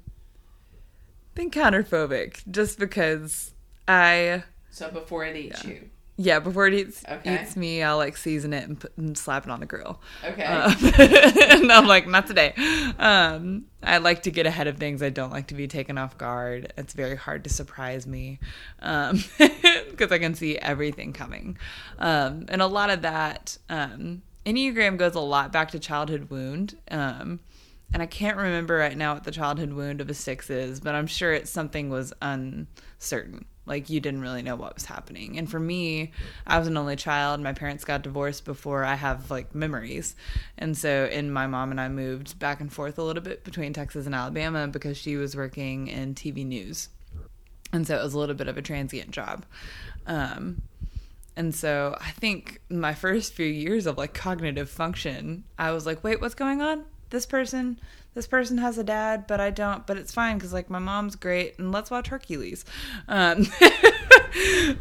Been counterphobic just because I so before it eats you? Yeah, before it eats, Okay. eats me, I'll like season it and, put, and slap it on the grill. Okay. Um, and I'm like, not today. Um, I like to get ahead of things. I don't like to be taken off guard. It's very hard to surprise me because I can see everything coming. Um, and a lot of that, um, Enneagram goes a lot back to childhood wound. Um, and I can't remember right now what the childhood wound of a six is, but I'm sure it's something was uncertain. Like you didn't really know what was happening. And for me, I was an only child. My parents got divorced before I have like memories. And so, and my mom and I moved back and forth a little bit between Texas and Alabama because she was working in TV news. And so it was a little bit of a transient job. Um, and so I think my first few years of like cognitive function, I was like, wait, what's going on? This person, this person has a dad, but I don't. But it's fine because like my mom's great, and let's watch Hercules. Um,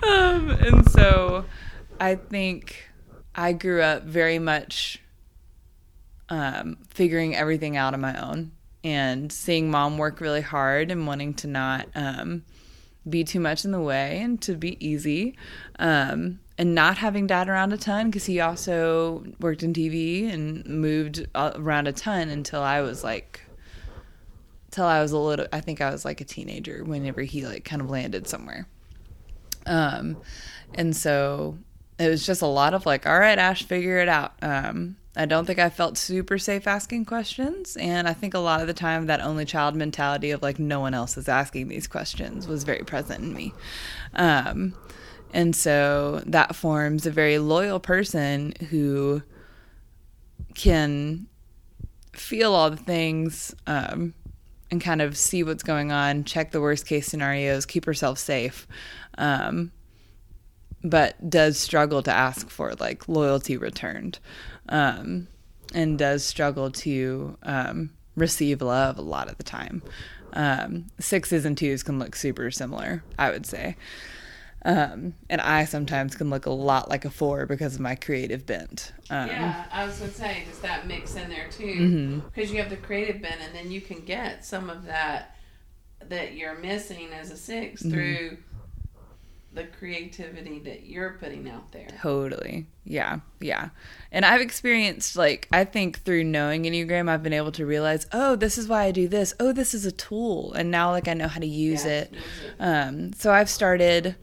um, and so I think I grew up very much um, figuring everything out on my own and seeing mom work really hard and wanting to not um, be too much in the way and to be easy. Um, and not having dad around a ton because he also worked in TV and moved uh, around a ton until I was like, till I was a little, I think I was like a teenager whenever he like kind of landed somewhere. Um, and so it was just a lot of like, all right, Ash, figure it out. Um, I don't think I felt super safe asking questions. And I think a lot of the time that only child mentality of like, no one else is asking these questions was very present in me. Um, and so that forms a very loyal person who can feel all the things um, and kind of see what's going on, check the worst case scenarios, keep herself safe, um, but does struggle to ask for like loyalty returned, um, and does struggle to um, receive love a lot of the time. Um, sixes and twos can look super similar, I would say. Um, and I sometimes can look a lot like a four because of my creative bent. Um, Yeah, I was gonna say, does that mix in there too? Because you have the creative bent, and then you can get some of that that you're missing as a 6 through the creativity that you're putting out there. Totally. Yeah. Yeah. And I've experienced, like, I think through knowing Enneagram, I've been able to realize, oh, this is why I do this. Oh, this is a tool. And now, like, I know how to use Yeah, it. use it. Um, so I've started,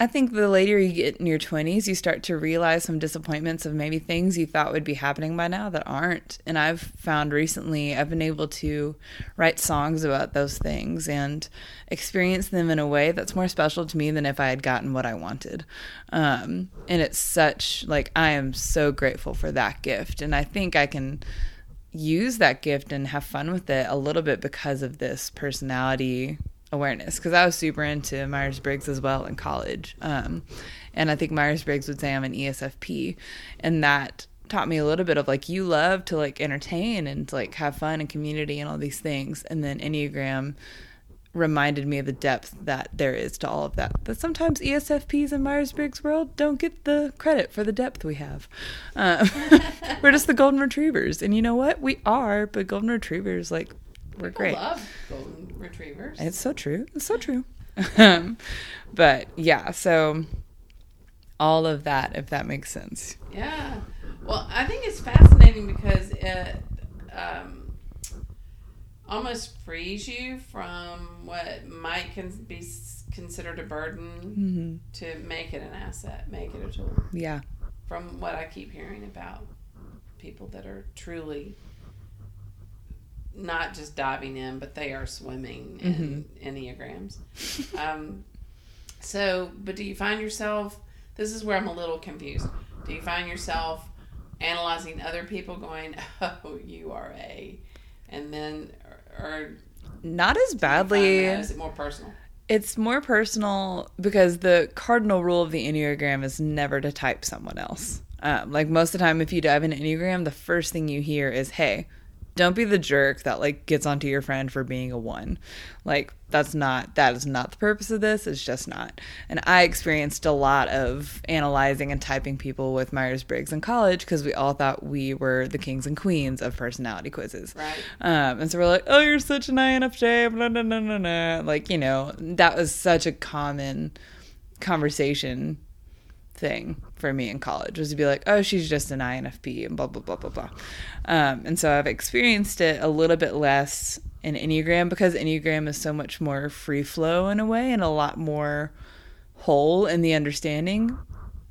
I think the later you get in your 20s, you start to realize some disappointments of maybe things you thought would be happening by now that aren't. And I've found recently I've been able to write songs about those things and experience them in a way that's more special to me than if I had gotten what I wanted. Um, and it's such, like, I am so grateful for that gift. And I think I can use that gift and have fun with it a little bit because of this personality awareness because I was super into Myers Briggs as well in college. Um, and I think Myers Briggs would say I'm an ESFP. And that taught me a little bit of like, you love to like entertain and like have fun and community and all these things. And then Enneagram reminded me of the depth that there is to all of that. That sometimes ESFPs in Myers Briggs world don't get the credit for the depth we have. Um, we're just the golden retrievers. And you know what? We are, but golden retrievers, like, we're People great. love golden retrievers. It's so true. It's so true. um, but yeah, so all of that, if that makes sense. Yeah. Well, I think it's fascinating because it um, almost frees you from what might con- be considered a burden to make it an asset, make it a tool. Yeah. From what I keep hearing about people that are truly not just diving in, but they are swimming in enneagrams. um, so, but do you find yourself? This is where I'm a little confused. Do you find yourself analyzing other people, going, "Oh, you are a," and then, or, or Not as do you find badly. is it more personal? It's more personal because the cardinal rule of the Enneagram is never to type someone else. Um, like most of the time, if you dive into Enneagram, the first thing you hear is, hey, don't be the jerk that like gets onto your friend for being a one. Like that's not that is not the purpose of this. It's just not. And I experienced a lot of analyzing and typing people with Myers Briggs in college because we all thought we were the kings and queens of personality quizzes. Right. Um, and so we're like, oh, you're such an INFJ, blah, blah, blah, blah, blah. Like, you know, that was such a common conversation thing for me in college was to be like, oh, she's just an INFP and blah blah blah blah blah. Um, and so I've experienced it a little bit less in Enneagram because Enneagram is so much more free flow in a way and a lot more whole in the understanding.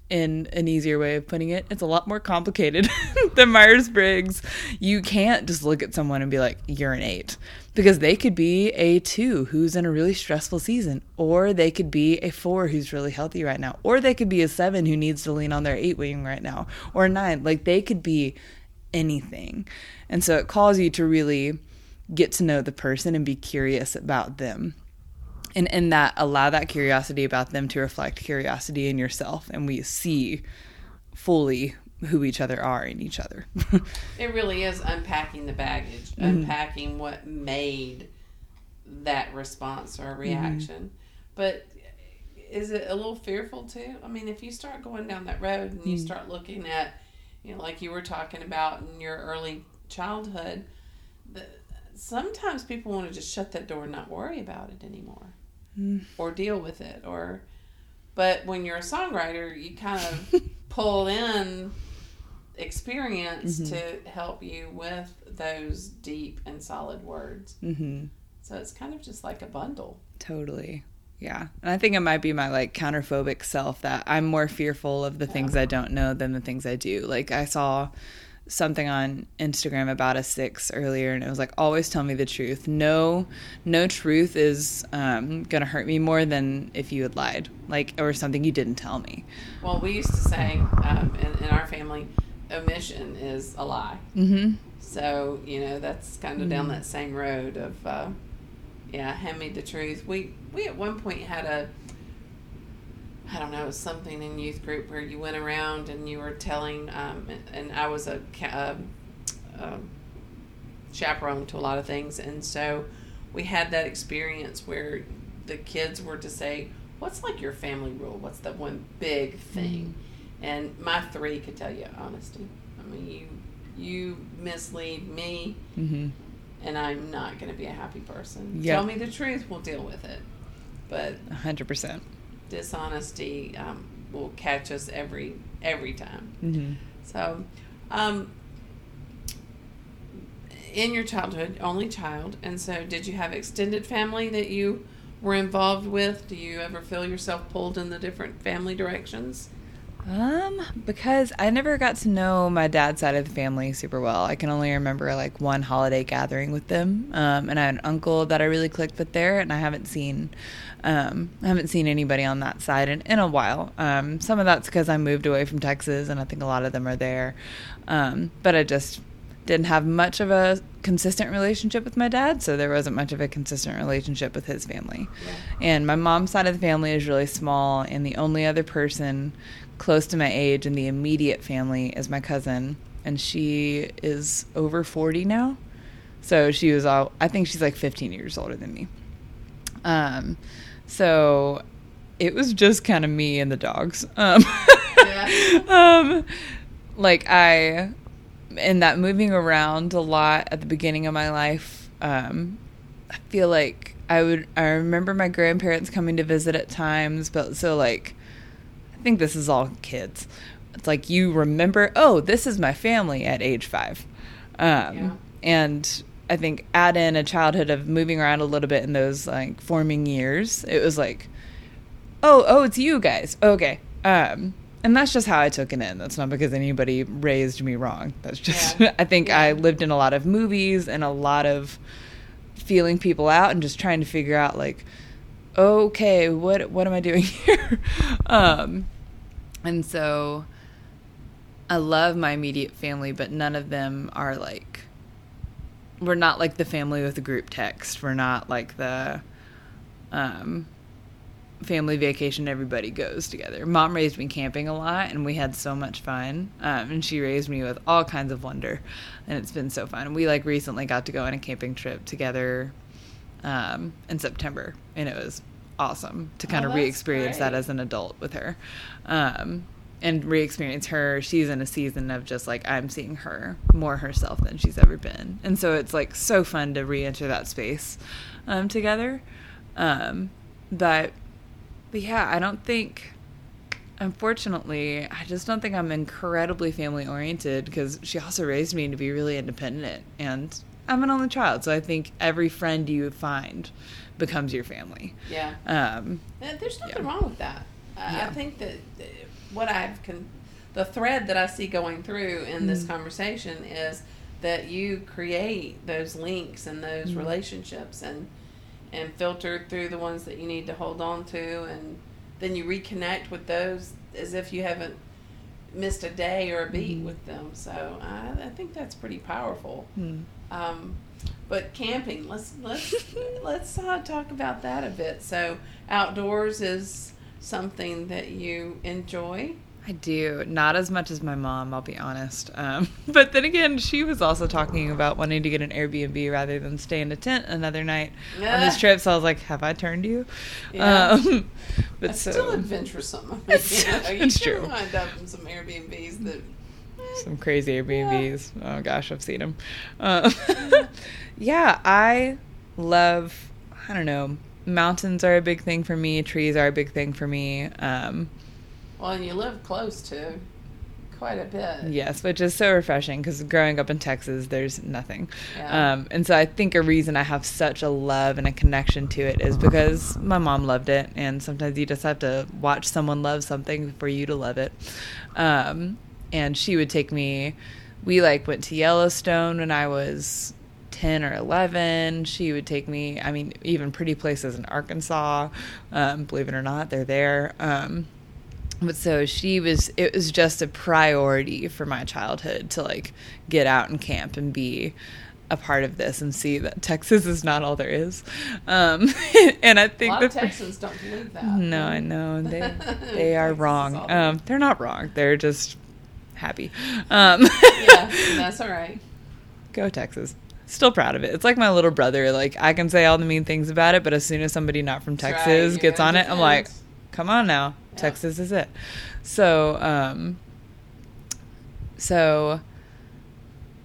In an easier way of putting it, it's a lot more complicated than Myers Briggs. You can't just look at someone and be like, you're an eight, because they could be a two who's in a really stressful season, or they could be a four who's really healthy right now, or they could be a seven who needs to lean on their eight wing right now, or a nine. Like they could be anything. And so it calls you to really get to know the person and be curious about them and and that allow that curiosity about them to reflect curiosity in yourself and we see fully who each other are in each other. It really is unpacking the baggage, mm-hmm. unpacking what made that response or mm-hmm. reaction. But is it a little fearful too? I mean, if you start going down that road and you mm-hmm. start looking at, you know, like you were talking about in your early childhood, the, sometimes people want to just shut that door and not worry about it anymore mm. or deal with it or but when you're a songwriter you kind of pull in experience to help you with those deep and solid words. Mm-hmm. so it's kind of just like a bundle. Totally. Yeah. And i think it might be my like counterphobic self that i'm more fearful of the things i don't know than the things i do. Like i saw something on instagram about a six earlier and it was like always tell me the truth. No no truth is um, gonna hurt me more than if you had lied like or something you didn't tell me. Well we used to say um, in, in our family omission is a lie. Mm-hmm. So you know that's kind of down that same road of uh, yeah hand me the truth. We we at one point had a I don't know, something in youth group where you went around and you were telling, um, and I was a ca- um, um, chaperone to a lot of things, and so we had that experience where the kids were to say, "What's like your family rule? What's the one big thing?" And my three could tell you honesty. I mean, you you mislead me, mm-hmm and I'm not going to be a happy person. Yeah. Tell me the truth, we'll deal with it. But 100% dishonesty um, will catch us every every time. mm-hmm So, um, in your childhood, only child, and so did you have extended family that you were involved with? Do you ever feel yourself pulled in the different family directions? Um, because I never got to know my dad's side of the family super well. I can only remember like one holiday gathering with them. Um, and I had an uncle that I really clicked with there, and I haven't seen, um, I haven't seen anybody on that side in, in a while. Um, some of that's because I moved away from Texas, and I think a lot of them are there. Um, but I just didn't have much of a consistent relationship with my dad, so there wasn't much of a consistent relationship with his family. And my mom's side of the family is really small, and the only other person close to my age in the immediate family is my cousin, and she is over 40 now. So she was all, I think she's like 15 years older than me. Um, so it was just kind of me and the dogs. Um, um, like I, in that moving around a lot at the beginning of my life, um, I feel like I would, I remember my grandparents coming to visit at times, but so like, think this is all kids. It's like you remember, oh, this is my family at age five. Um, Yeah. And I think add in a childhood of moving around a little bit in those like forming years. It was like, oh, oh, it's you guys. Okay. Um, and that's just how I took it in. That's not because anybody raised me wrong. That's just, Yeah. I think I lived in a lot of movies and a lot of feeling people out and just trying to figure out like, okay, what what am I doing here? um, and so I love my immediate family, but none of them are like we're not like the family with the group text. We're not like the um, family vacation everybody goes together. Mom raised me camping a lot, and we had so much fun. Um, and she raised me with all kinds of wonder, and it's been so fun. We like recently got to go on a camping trip together um, in September, and it was awesome to kind Oh, of re-experience that as an adult with her, um, and re-experience her. She's in a season of just like I'm seeing her more herself than she's ever been, and so it's like so fun to re-enter that space um, together. Um, but but yeah, I don't think unfortunately, I just don't think I'm incredibly family oriented because she also raised me to be really independent. And I'm an only child. So I think every friend you find becomes your family. Yeah. Um, There's nothing Yeah. wrong with that. I, I think that what I've con- the thread that I see going through in this Mm. conversation is that you create those links and those Mm. relationships and and filter through the ones that you need to hold on to and then you reconnect with those as if you haven't missed a day or a beat Mhm. with them. So I, I think that's pretty powerful. hmm. Um, but camping, let's let's let's uh, talk about that a bit. So outdoors is something that you enjoy. I do. Not as much as my mom, I'll be honest. Um, but then again, she was also talking about wanting to get an Airbnb rather than stay in a tent another night on this trip. So I was like, have I turned you? Yeah. Um, but so, still adventuresome. It's- you know, you it's true. wind up in some Airbnbs that. some crazy Airbnbs. Oh gosh, I've seen them. Um, yeah, I love. I don't know. Mountains are a big thing for me. Trees are a big thing for me. Um, Well, and you live close to quite a bit. Yes, which is so refreshing because growing up in Texas, there's nothing. Yeah. Um, and so I think a reason I have such a love and a connection to it is because my mom loved it. And sometimes you just have to watch someone love something for you to love it. Um, and she would take me, we like went to Yellowstone when I was 10 or 11. She would take me, I mean, even pretty places in Arkansas. Um, believe it or not, they're there. Um, but so she was it was just a priority for my childhood to like get out and camp and be a part of this and see that Texas is not all there is. Um, and I think lot of the- Texans don't believe that. no, I know they they are Texas wrong. Um, they're not wrong. They're just happy. Um, yeah, that's all right. go Texas. Still proud of it. It's like my little brother. Like I can say all the mean things about it, but as soon as somebody not from That's right, Texas you're gets on it, I'm like, come on now, Yeah. Texas is it. So, um, so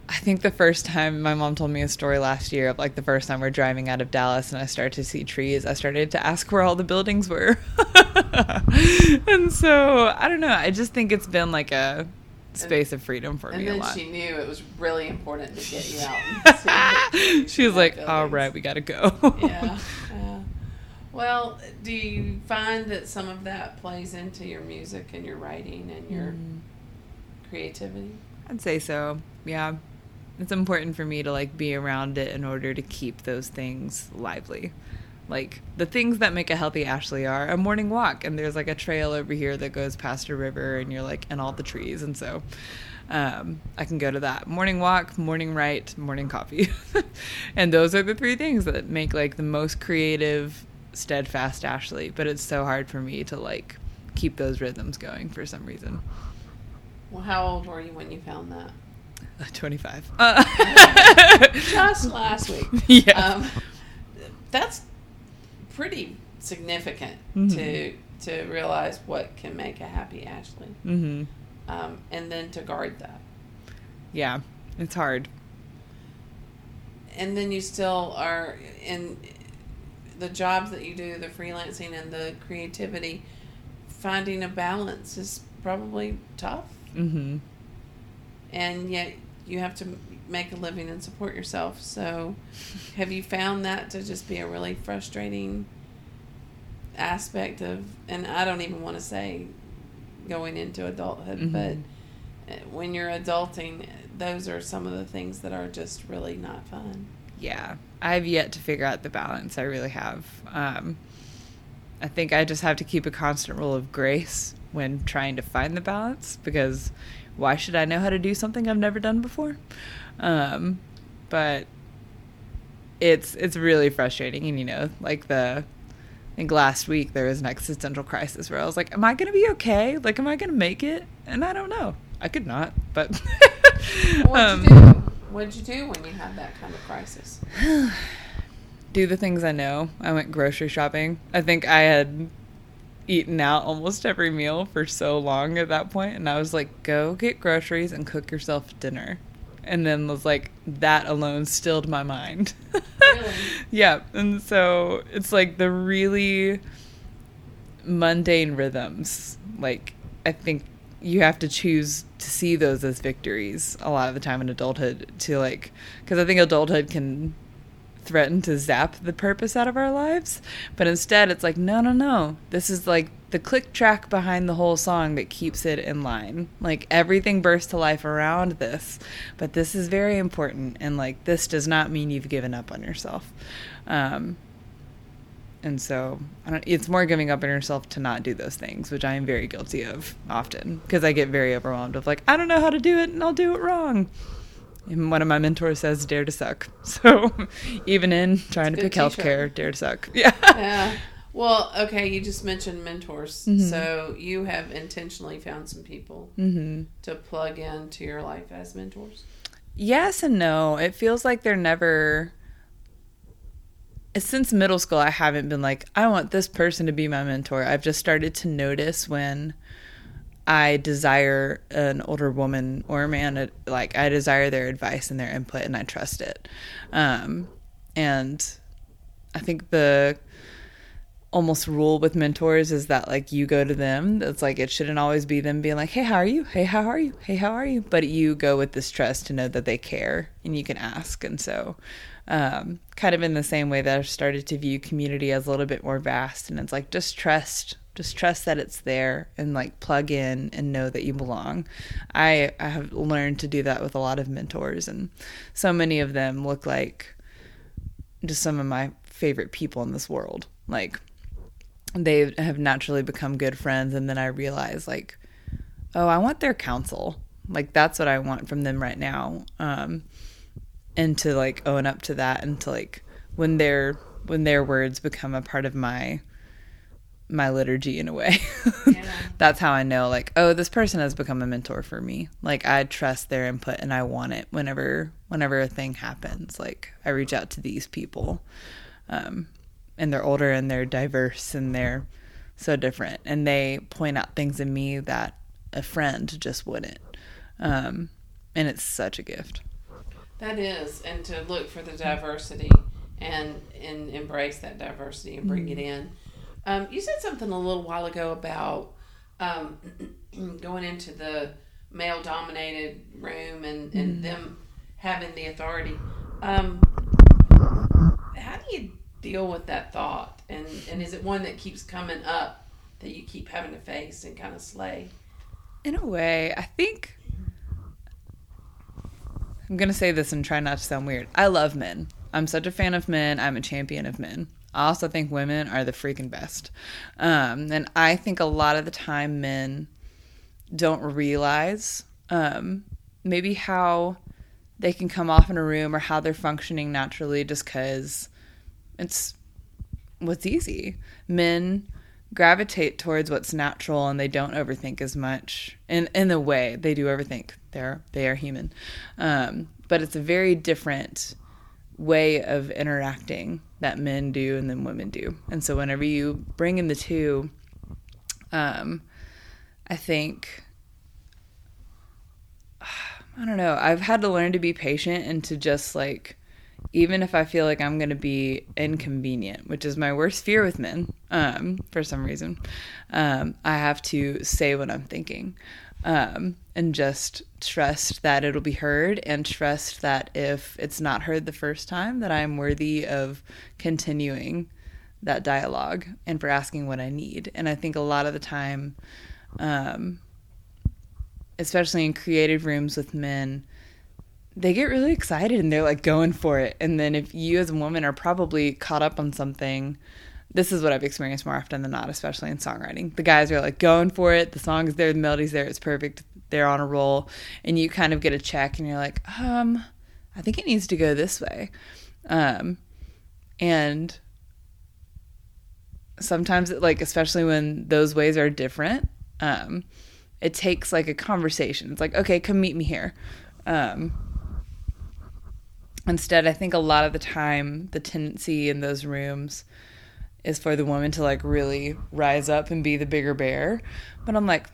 I think the first time my mom told me a story last year of like the first time we're driving out of Dallas and I started to see trees, I started to ask where all the buildings were. and so I don't know. I just think it's been like a space of freedom for And me a then lot. she knew it was really important to get you out. and she was like, "All buildings." right, we got to go." yeah, yeah. Well, do you find that some of that plays into your music and your writing and your Mm. creativity? I'd say so. Yeah. It's important for me to like be around it in order to keep those things lively. Like the things that make a healthy Ashley are a morning walk and there's like a trail over here that goes past a river and you're like in all the trees and so um, I can go to that morning walk, morning write, morning coffee. and those are the three things that make like the most creative, steadfast Ashley, but it's so hard for me to like keep those rhythms going for some reason. Well, how old were you when you found that? 25. Uh, Just last week. Yeah. Um, that's pretty significant Mhm. to to realize what can make a happy Ashley, hmm um, and then to guard that. Yeah, it's hard. and then you still are in the jobs that you do, the freelancing and the creativity. Finding a balance is probably tough, hmm and yet you have to make a living and support yourself. So, have you found that to just be a really frustrating aspect of? And I don't even want to say going into adulthood, Mhm. but uh, when you're adulting, those are some of the things that are just really not fun. Yeah, I've yet to figure out the balance. I really have. Um, I think I just have to keep a constant rule of grace when trying to find the balance because why should I know how to do something I've never done before? Um, but it's it's really frustrating, and you know, like the. I think last week there was an existential crisis where I was like, "Am I going to be okay? Like, am I going to make it?" And I don't know. I could not, but What'd um, you do? What'd you do when you had that kind of crisis? do the things I know. I went grocery shopping. I think I had eaten out almost every meal for so long at that point, and I was like, "Go get groceries and cook yourself dinner." And then was like, that alone stilled my mind. Really? yeah, and so it's like the really mundane rhythms, like I think you have to choose to see those as victories a lot of the time in adulthood to like because I think adulthood can threaten to zap the purpose out of our lives, but instead it's like no no no. This is like the click track behind the whole song that keeps it in line. Like everything bursts to life around this, but this is very important and like this does not mean you've given up on yourself. Um and so I don't, it's more giving up on yourself to not do those things, which I am very guilty of often because I get very overwhelmed of like, I don't know how to do it and I'll do it wrong. And one of my mentors says, dare to suck. So even in trying to pick healthcare, dare to suck. Yeah. Yeah. Well, okay, you just mentioned mentors. Mm-hmm. So you have intentionally found some people hmm to plug into your life as mentors. Yes and no. It feels like they're never. Since middle school, I haven't been like, I want this person to be my mentor. I've just started to notice when I desire an older woman or a man, like, I desire their advice and their input, and I trust it. Um, and I think the almost rule with mentors is that like you go to them. It's like it shouldn't always be them being like hey how are you? Hey how are you? Hey how are you? But you go with this trust to know that they care and you can ask. And so um, kind of in the same way that i've started to view community as a little bit more vast. And it's like just trust just trust that it's there and like plug in and know that you belong. I i have learned to do that with a lot of mentors. And so many of them look like just some of my favorite people in this world. Like they have naturally become good friends and then I realize like oh, I want their counsel. Like that's what I want from them right now. Um and to like own up to that and to like when their when their words become a part of my my liturgy in a way. That's how I know like oh this person has become a mentor for me. Like I trust their input and I want it whenever whenever a thing happens. Like I reach out to these people. Um and they're older and they're diverse and they're so different and they point out things in me that a friend just wouldn't. Um and it's such a gift. That is, and to look for the diversity and and embrace that diversity and bring it in. Um, you said something a little while ago about um, going into the male dominated room and, and them having the authority. Um, how do you deal with that thought? And, and is it one that keeps coming up that you keep having to face and kind of slay? In a way, I think I'm to say this and try not to sound weird. I love men. I'm such a fan of men. I'm a champion of men. I also think women are the freaking best. Um, and I think a lot of the time men don't realize um, maybe how they can come off in a room or how they're functioning naturally just because it's what's easy. Men gravitate towards what's natural and they don't overthink as much. In in a way, they do overthink. They're they are human, um, but it's a very different way of interacting that men do and then women do. And so whenever you bring in the two, um, I think I don't know. I've had to learn to be patient and to just like, even if I feel like I'm going to be inconvenient, which is my worst fear with men, um, for some reason, um, I have to say what I'm thinking, um, and just trust that it'll be heard, and trust that if it's not heard the first time, that I'm worthy of continuing that dialogue and for asking what I need. And I think a lot of the time, um, especially in creative rooms with men, they get really excited and they're like going for it. And then if you as a woman are probably caught up on something, this is what I've experienced more often than not, especially in songwriting. The guys are like going for it, the song's there, the melody's there, it's perfect, they're on a roll, and you kind of get a check and you're like, um, I think it needs to go this way. Um, and sometimes it, like especially when those ways are different, um, it takes like a conversation. It's like, okay, come meet me here. Um, instead, I think a lot of the time the tendency in those rooms is for the woman to like really rise up and be the bigger bear. But I'm like,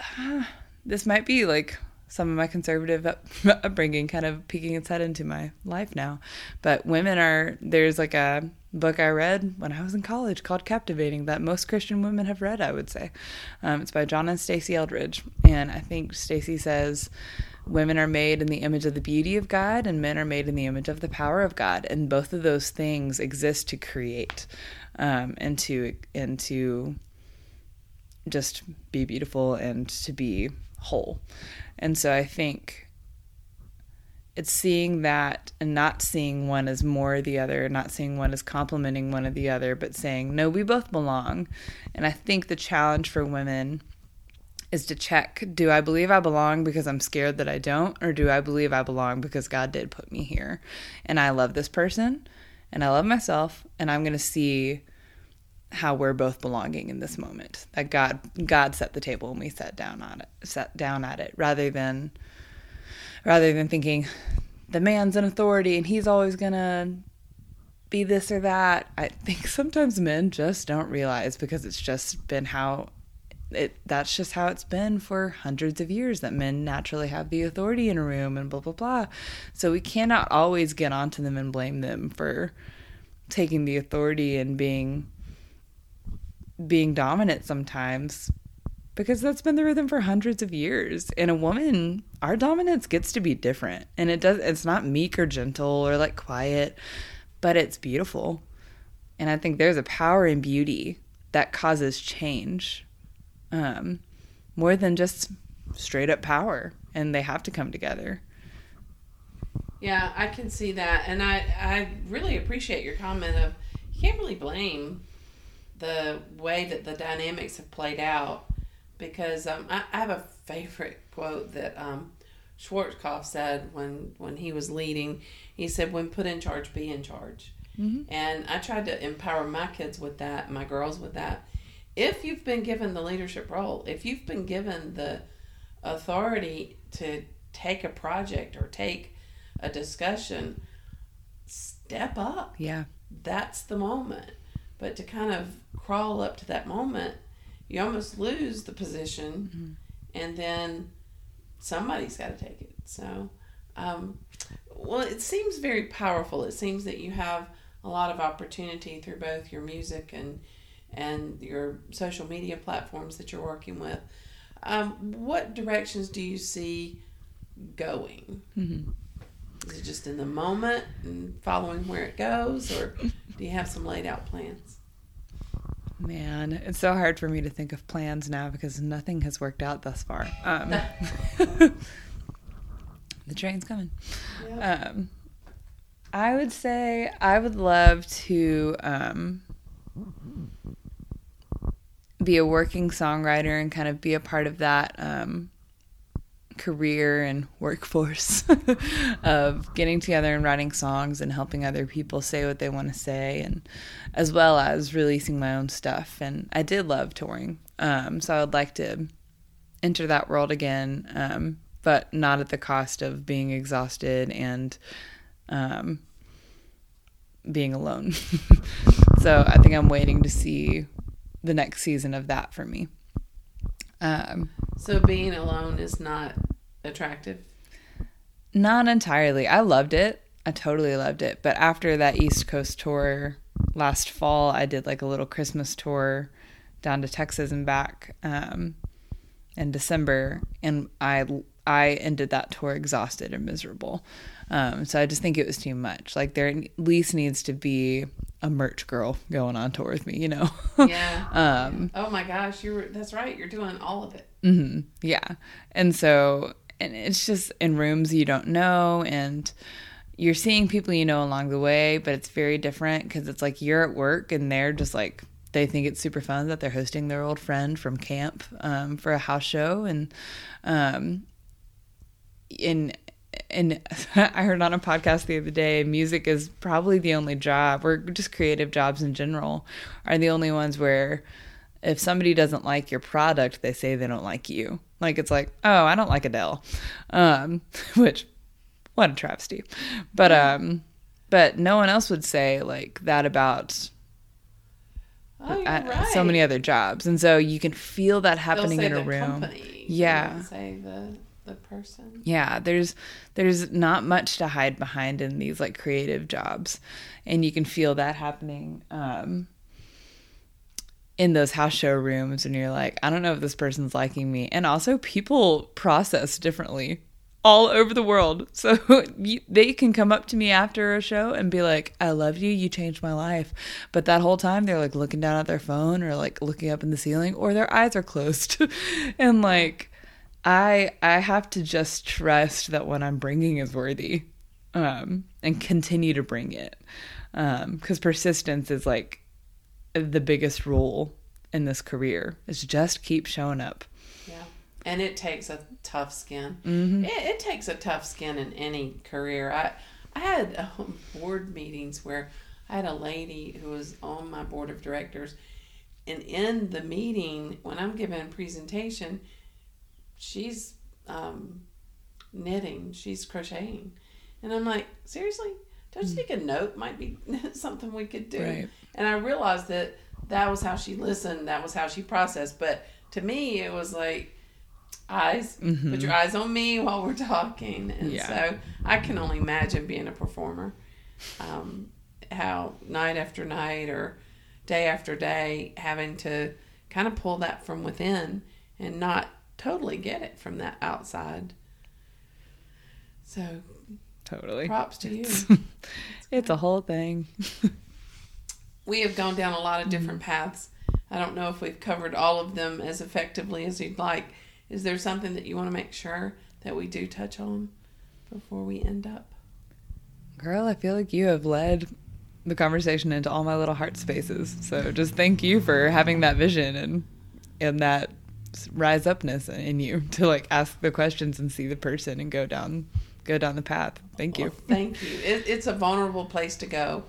ah, this might be like some of my conservative up- upbringing kind of peeking its head into my life now. But women are, there's like a, book I read when I was in college called Captivating that most Christian women have read, I would say. Um, it's by John and Stasi Eldredge. And I think Stasi says women are made in the image of the beauty of God and men are made in the image of the power of God. And both of those things exist to create um, and to and to just be beautiful and to be whole. And so I think it's seeing that and not seeing one as more or the other, not seeing one as complementing one or the other, but saying, no, we both belong. And I think the challenge for women is to check do I believe I belong because I'm scared that I don't, or do I believe I belong because God did put me here? And I love this person and I love myself, and I'm going to see how we're both belonging in this moment that god god set the table and we sat down on it sat down at it rather than rather than thinking the man's an authority and he's always gonna be this or that i think sometimes men just don't realize because it's just been how it that's just how it's been for hundreds of years that men naturally have the authority in a room and blah blah blah so we cannot always get onto them and blame them for taking the authority and being being dominant sometimes because that's been the rhythm for hundreds of years. In a woman, our dominance gets to be different. And it does it's not meek or gentle or like quiet, but it's beautiful. And I think there's a power in beauty that causes change. Um more than just straight up power and they have to come together. Yeah, I can see that, and I I really appreciate your comment of you can't really blame the way that the dynamics have played out because um, I, I have a favorite quote that um, Schwarzkopf said when when he was leading. He said, "When put in charge, be in charge." And I tried to empower my kids with that, my girls with that. If you've been given the leadership role, if you've been given the authority to take a project or take a discussion, step up. Yeah. That's the moment. But to kind of crawl up to that moment, you almost lose the position, and then somebody's got to take it. So, um, well, it seems very powerful. It seems that you have a lot of opportunity through both your music and and your social media platforms that you're working with. Um, what directions do you see going? Is it just in the moment and following where it goes, or do you have some laid out plans? Man, it's so hard for me to think of plans now because nothing has worked out thus far. Um, the train's coming. Um, I would say I would love to um, be a working songwriter and kind of be a part of that um, career and workforce of getting together and writing songs and helping other people say what they want to say and as well as releasing my own stuff. And i did love touring um, so i would like to enter that world again um, but not at the cost of being exhausted and um, being alone. So i think i'm waiting to see the next season of that for me um, So being alone is not attractive. Not entirely. I loved it. I totally loved it. But after that East Coast tour last fall, I did like a little Christmas tour down to Texas and back um, in December, and I I ended that tour exhausted and miserable. Um, so I just think it was too much. Like there at least needs to be a merch girl going on tour with me, you know? Yeah. um, oh my gosh, you're that's right. You're doing all of it. hmm Yeah. And so, and it's just in rooms you don't know, and you're seeing people you know along the way, but it's very different because it's like you're at work and they're just like, they think it's super fun that they're hosting their old friend from camp um, for a house show. And, um, in, and I heard on a podcast the other day, music is probably the only job, or just creative jobs in general, are the only ones where if somebody doesn't like your product, they say they don't like you. Like it's like, oh, I don't like Adele, um, which what a travesty. But um, but no one else would say like that about Oh, you're uh, right. so many other jobs, and so you can feel that happening in a room. company. Yeah. The person. yeah there's there's not much to hide behind in these like creative jobs. And you can feel that happening um in those house show rooms and you're like i don't know if this person's liking me. And also people process differently all over the world. So you, they can come up to me after a show and be like i love you you changed my life. But that whole time they're like looking down at their phone or like looking up in the ceiling or their eyes are closed. And like I I have to just trust that what I'm bringing is worthy, um, and continue to bring it, because persistence is like the biggest rule in this career. Is just keep showing up. Yeah. And it takes a tough skin. Mm-hmm. It, it takes a tough skin in any career. I I had um, board meetings where I had a lady who was on my board of directors, and in the meeting when I'm giving a presentation, she's um, knitting, she's crocheting, and I'm like, seriously, don't you think a note might be something we could do? Right. And I realized that that was how she listened, that was how she processed. But to me, it was like eyes, put your eyes on me while we're talking. And Mm-hmm. Yeah. so I can only imagine being a performer, um, how night after night or day after day having to kind of pull that from within and not totally get it from that outside. So Totally, props to you. it's a whole thing. we have gone down a lot of mm-hmm. different paths. I don't know if we've covered all of them as effectively as you'd like. Is there something that you want to make sure that we do touch on before we end up? Girl, I feel like you have led the conversation into all my little heart spaces. So just thank you for having that vision and and that rise upness in you to like ask the questions and see the person and go down go down the path. Thank you. Well, thank you. It, it's a vulnerable place to go,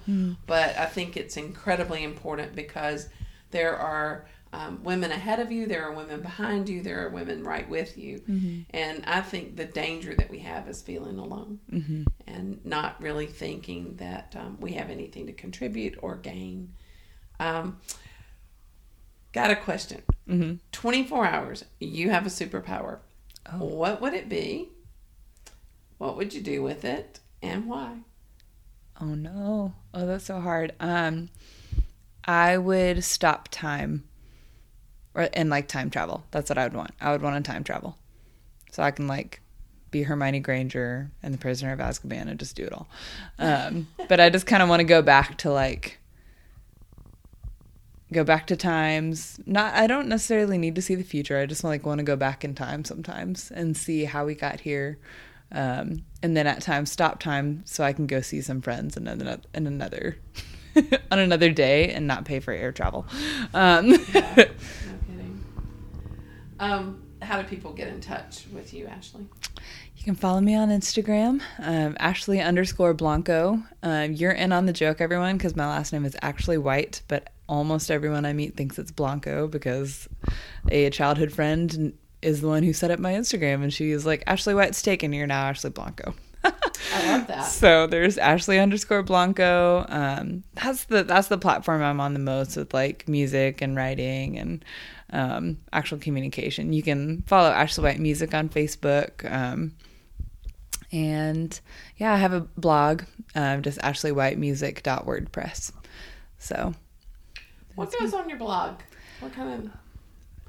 but I think it's incredibly important because there are um, women ahead of you, there are women behind you, there are women right with you. And I think the danger that we have is feeling alone and not really thinking that um, we have anything to contribute or gain. Um, got a question. 24 hours, you have a superpower. What would it be? What would you do with it and why? Oh no. Oh, that's so hard. Um I would stop time or and like time travel. That's what I would want. I would want to time travel. So I can like be Hermione Granger and the prisoner of Azkaban and just do it all. Um but I just kind of want to go back to like go back to times. Not I don't necessarily need to see the future. I just like want to go back in time sometimes and see how we got here. Um, and then at times stop time so I can go see some friends and another in another on another day and not pay for air travel. Um, No kidding. Um, how do people get in touch with you, Ashley? You can follow me on Instagram, um, Ashley underscore Blanco. Um, you're in on the joke, everyone, because my last name is actually White, but almost everyone I meet thinks it's Blanco because a childhood friend is the one who set up my Instagram, and she is like, Ashley White's taken, you're now Ashley Blanco. I love that. So there's Ashley underscore Blanco. Um, that's the that's the platform I'm on the most with like music and writing and um, actual communication. You can follow Ashley White Music on Facebook. Um, and yeah, I have a blog, um, just ashleywhitemusic.wordpress. So What goes on your blog? What kind of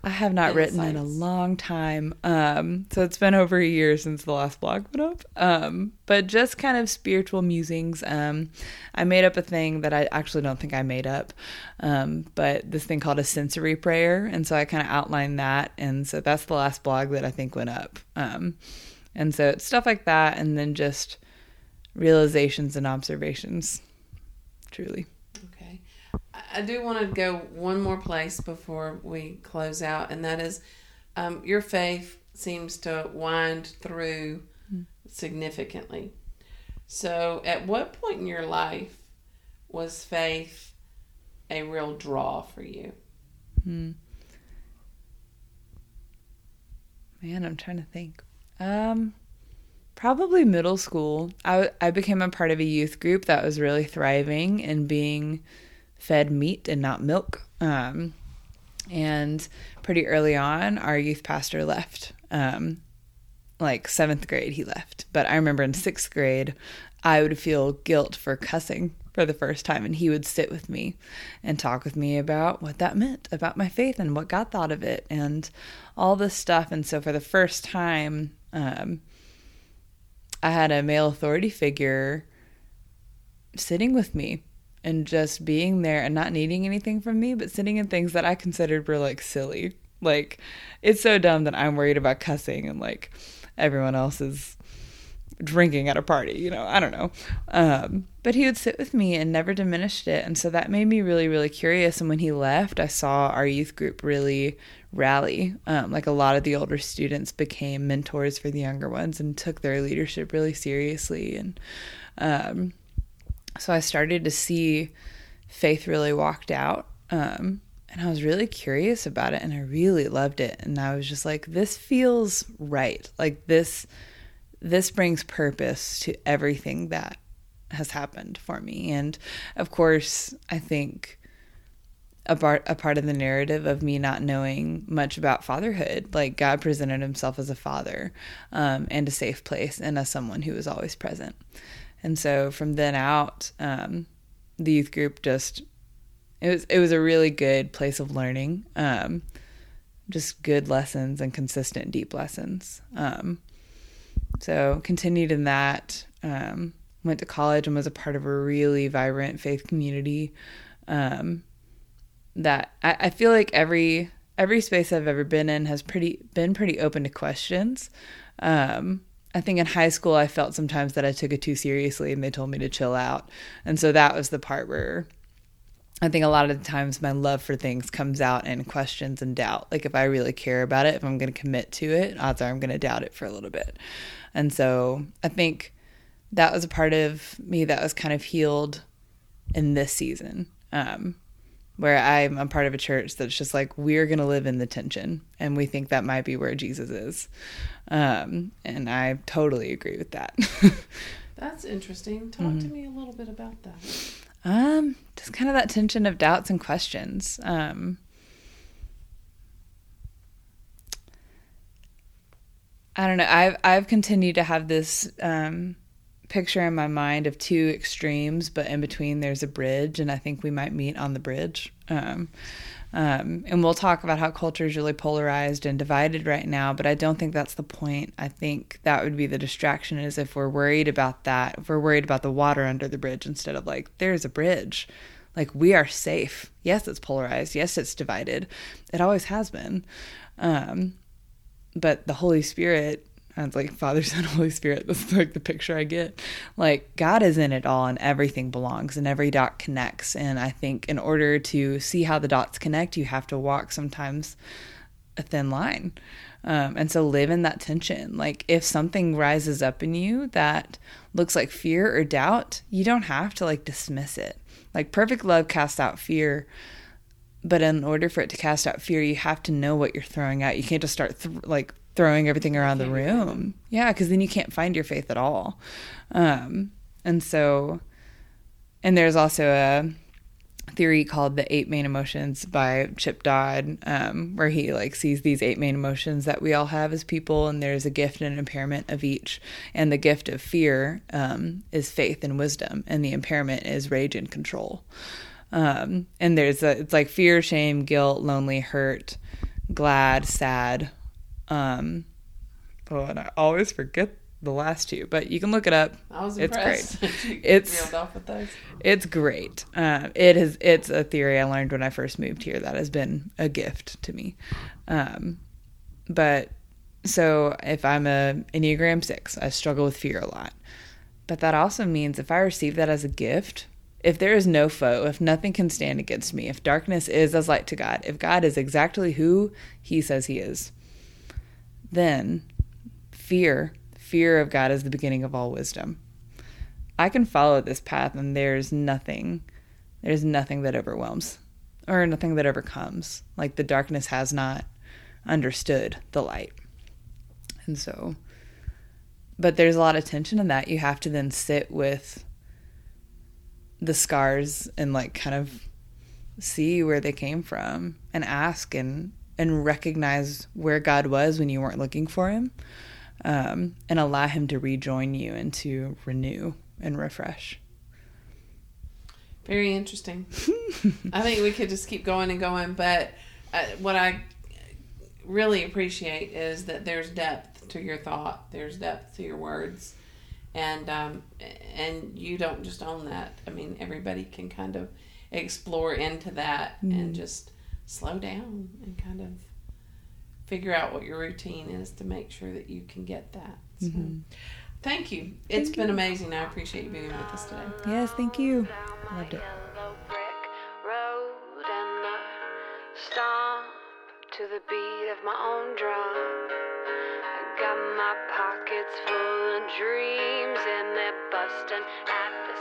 I have not written in a long time. Um, so it's been over a year since the last blog went up. Um, but just kind of spiritual musings. Um, I made up a thing that I actually don't think I made up, um, but this thing called a sensory prayer. And so I kind of outlined that. And so that's the last blog that I think went up. Um, and so it's stuff like that. And then just realizations and observations, truly. I- do want to go one more place before we close out, and that is um, your faith seems to wind through significantly. So, at what point in your life was faith a real draw for you? Hmm. Man, I'm trying to think. Um, probably middle school. I I became a part of a youth group that was really thriving and being fed meat and not milk. Um, and pretty early on, our youth pastor left. Um, like seventh grade, he left. But I remember in sixth grade, I would feel guilt for cussing for the first time, and he would sit with me and talk with me about what that meant, about my faith and what God thought of it, and all this stuff. And so, for the first time, um, I had a male authority figure sitting with me and just being there and not needing anything from me, but sitting in things that I considered were like silly. Like, it's so dumb that I'm worried about cussing and like everyone else is drinking at a party, you know, I don't know. Um, but he would sit with me and never diminished it. And so that made me really, really curious. And when he left, I saw our youth group really rally. Um, like a lot of the older students became mentors for the younger ones and took their leadership really seriously. And um, so I started to see faith really walked out. Um, and I was really curious about it and I really loved it. And I was just like, this feels right. Like this this brings purpose to everything that has happened for me. And of course, I think a part a part of the narrative of me not knowing much about fatherhood, like God presented Himself as a father, um, and a safe place, and as someone who was always present. And so from then out, um, the youth group just it was it was a really good place of learning, um, just good lessons and consistent deep lessons. Um, so continued in that. Um, went to college and was a part of a really vibrant faith community. Um, that I, I feel like every every space I've ever been in has pretty been pretty open to questions. Um, I think in high school I felt sometimes that I took it too seriously and they told me to chill out. And so that was the part where I think a lot of the times my love for things comes out in questions and doubt. Like if I really care about it, if I'm going to commit to it, odds are I'm going to doubt it for a little bit. And so I think that was a part of me that was kind of healed in this season. Um, where I'm a part of a church that's just like we're going to live in the tension and we think that might be where Jesus is. Um, and I totally agree with that. That's interesting. Talk Mm-hmm. to me a little bit about that. Um, just kind of that tension of doubts and questions. Um, I don't know. I've I've continued to have this um, picture in my mind of two extremes, but in between there's a bridge, and I think we might meet on the bridge. Um, um, and we'll talk about how culture is really polarized and divided right now, but I don't think that's the point. I think that would be the distraction is if we're worried about that, if we're worried about the water under the bridge instead of like, there's a bridge. Like, we are safe. Yes, it's polarized. Yes, it's divided. It always has been. Um, but the Holy Spirit, and it's like Father, Son, Holy Spirit, that's like the picture I get. Like, God is in it all and everything belongs and every dot connects. And I think in order to see how the dots connect, you have to walk sometimes a thin line. Um, and so live in that tension. Like, if something rises up in you that looks like fear or doubt, you don't have to like dismiss it. Like, perfect love casts out fear but in order for it to cast out fear you have to know what you're throwing out you can't just start th- like throwing everything around the room. Yeah because then you can't find your faith at all. Um, and so and there's also a theory called the eight main emotions by chip dodd um, where he like sees these eight main emotions that we all have as people and there's a gift and an impairment of each. And the gift of fear um, is faith and wisdom and the impairment is rage and control. Um, and there's a it's like fear shame guilt lonely hurt glad sad um oh and i always forget the last two but you can look it up. I was It's impressed. It's- with those. it's great. Uh, it is it's a theory i learned when i first moved here that has been a gift to me. Um but so if i'm a enneagram 6 i struggle with fear a lot. But that also means if i receive that as a gift if there is no foe if nothing can stand against me if darkness is as light to god if god is exactly who he says he is then fear fear of god is the beginning of all wisdom I can follow this path and there's nothing there's nothing that overwhelms or nothing that overcomes. Like the darkness has not understood the light. And so but there's a lot of tension in that. You have to then sit with the scars and like kind of see where they came from and ask and and recognize where God was when you weren't looking for him. um, and allow Him to rejoin you and to renew and refresh. Very interesting. I think we could just keep going and going, but uh, what I really appreciate is that there's depth to your thought, there's depth to your words, and um, and you don't just own that. I mean, everybody can kind of explore into that and just slow down and kind of figure out what your routine is to make sure that you can get that. So, mm-hmm. Thank you. It's been amazing. I appreciate you being with us today. Yes, thank you. down Loved it. yellow brick road and I stomp to the beat of my own drum. I got my pockets full of dreams and they're busting at the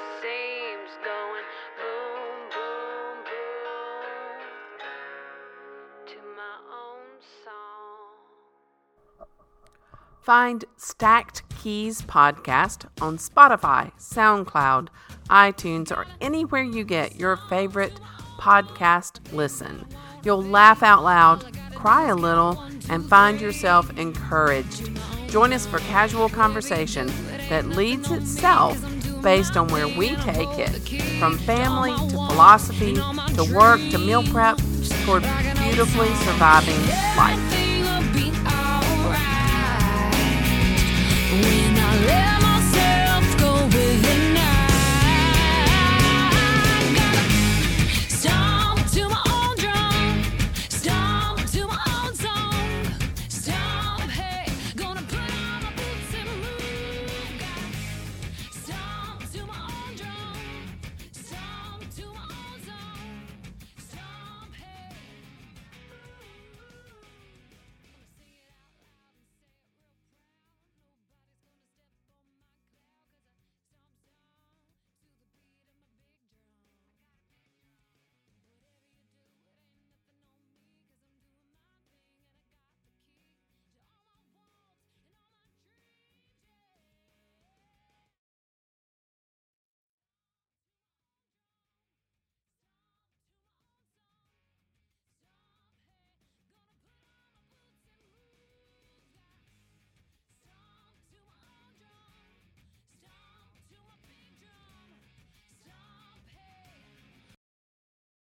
Find Stacked Keys Podcast on Spotify, SoundCloud, iTunes, or anywhere you get your favorite podcast listen. You'll laugh out loud, cry a little, and find yourself encouraged. Join us for casual conversation that leads itself based on where we take it from family to philosophy to work to meal prep toward beautifully surviving life. When I left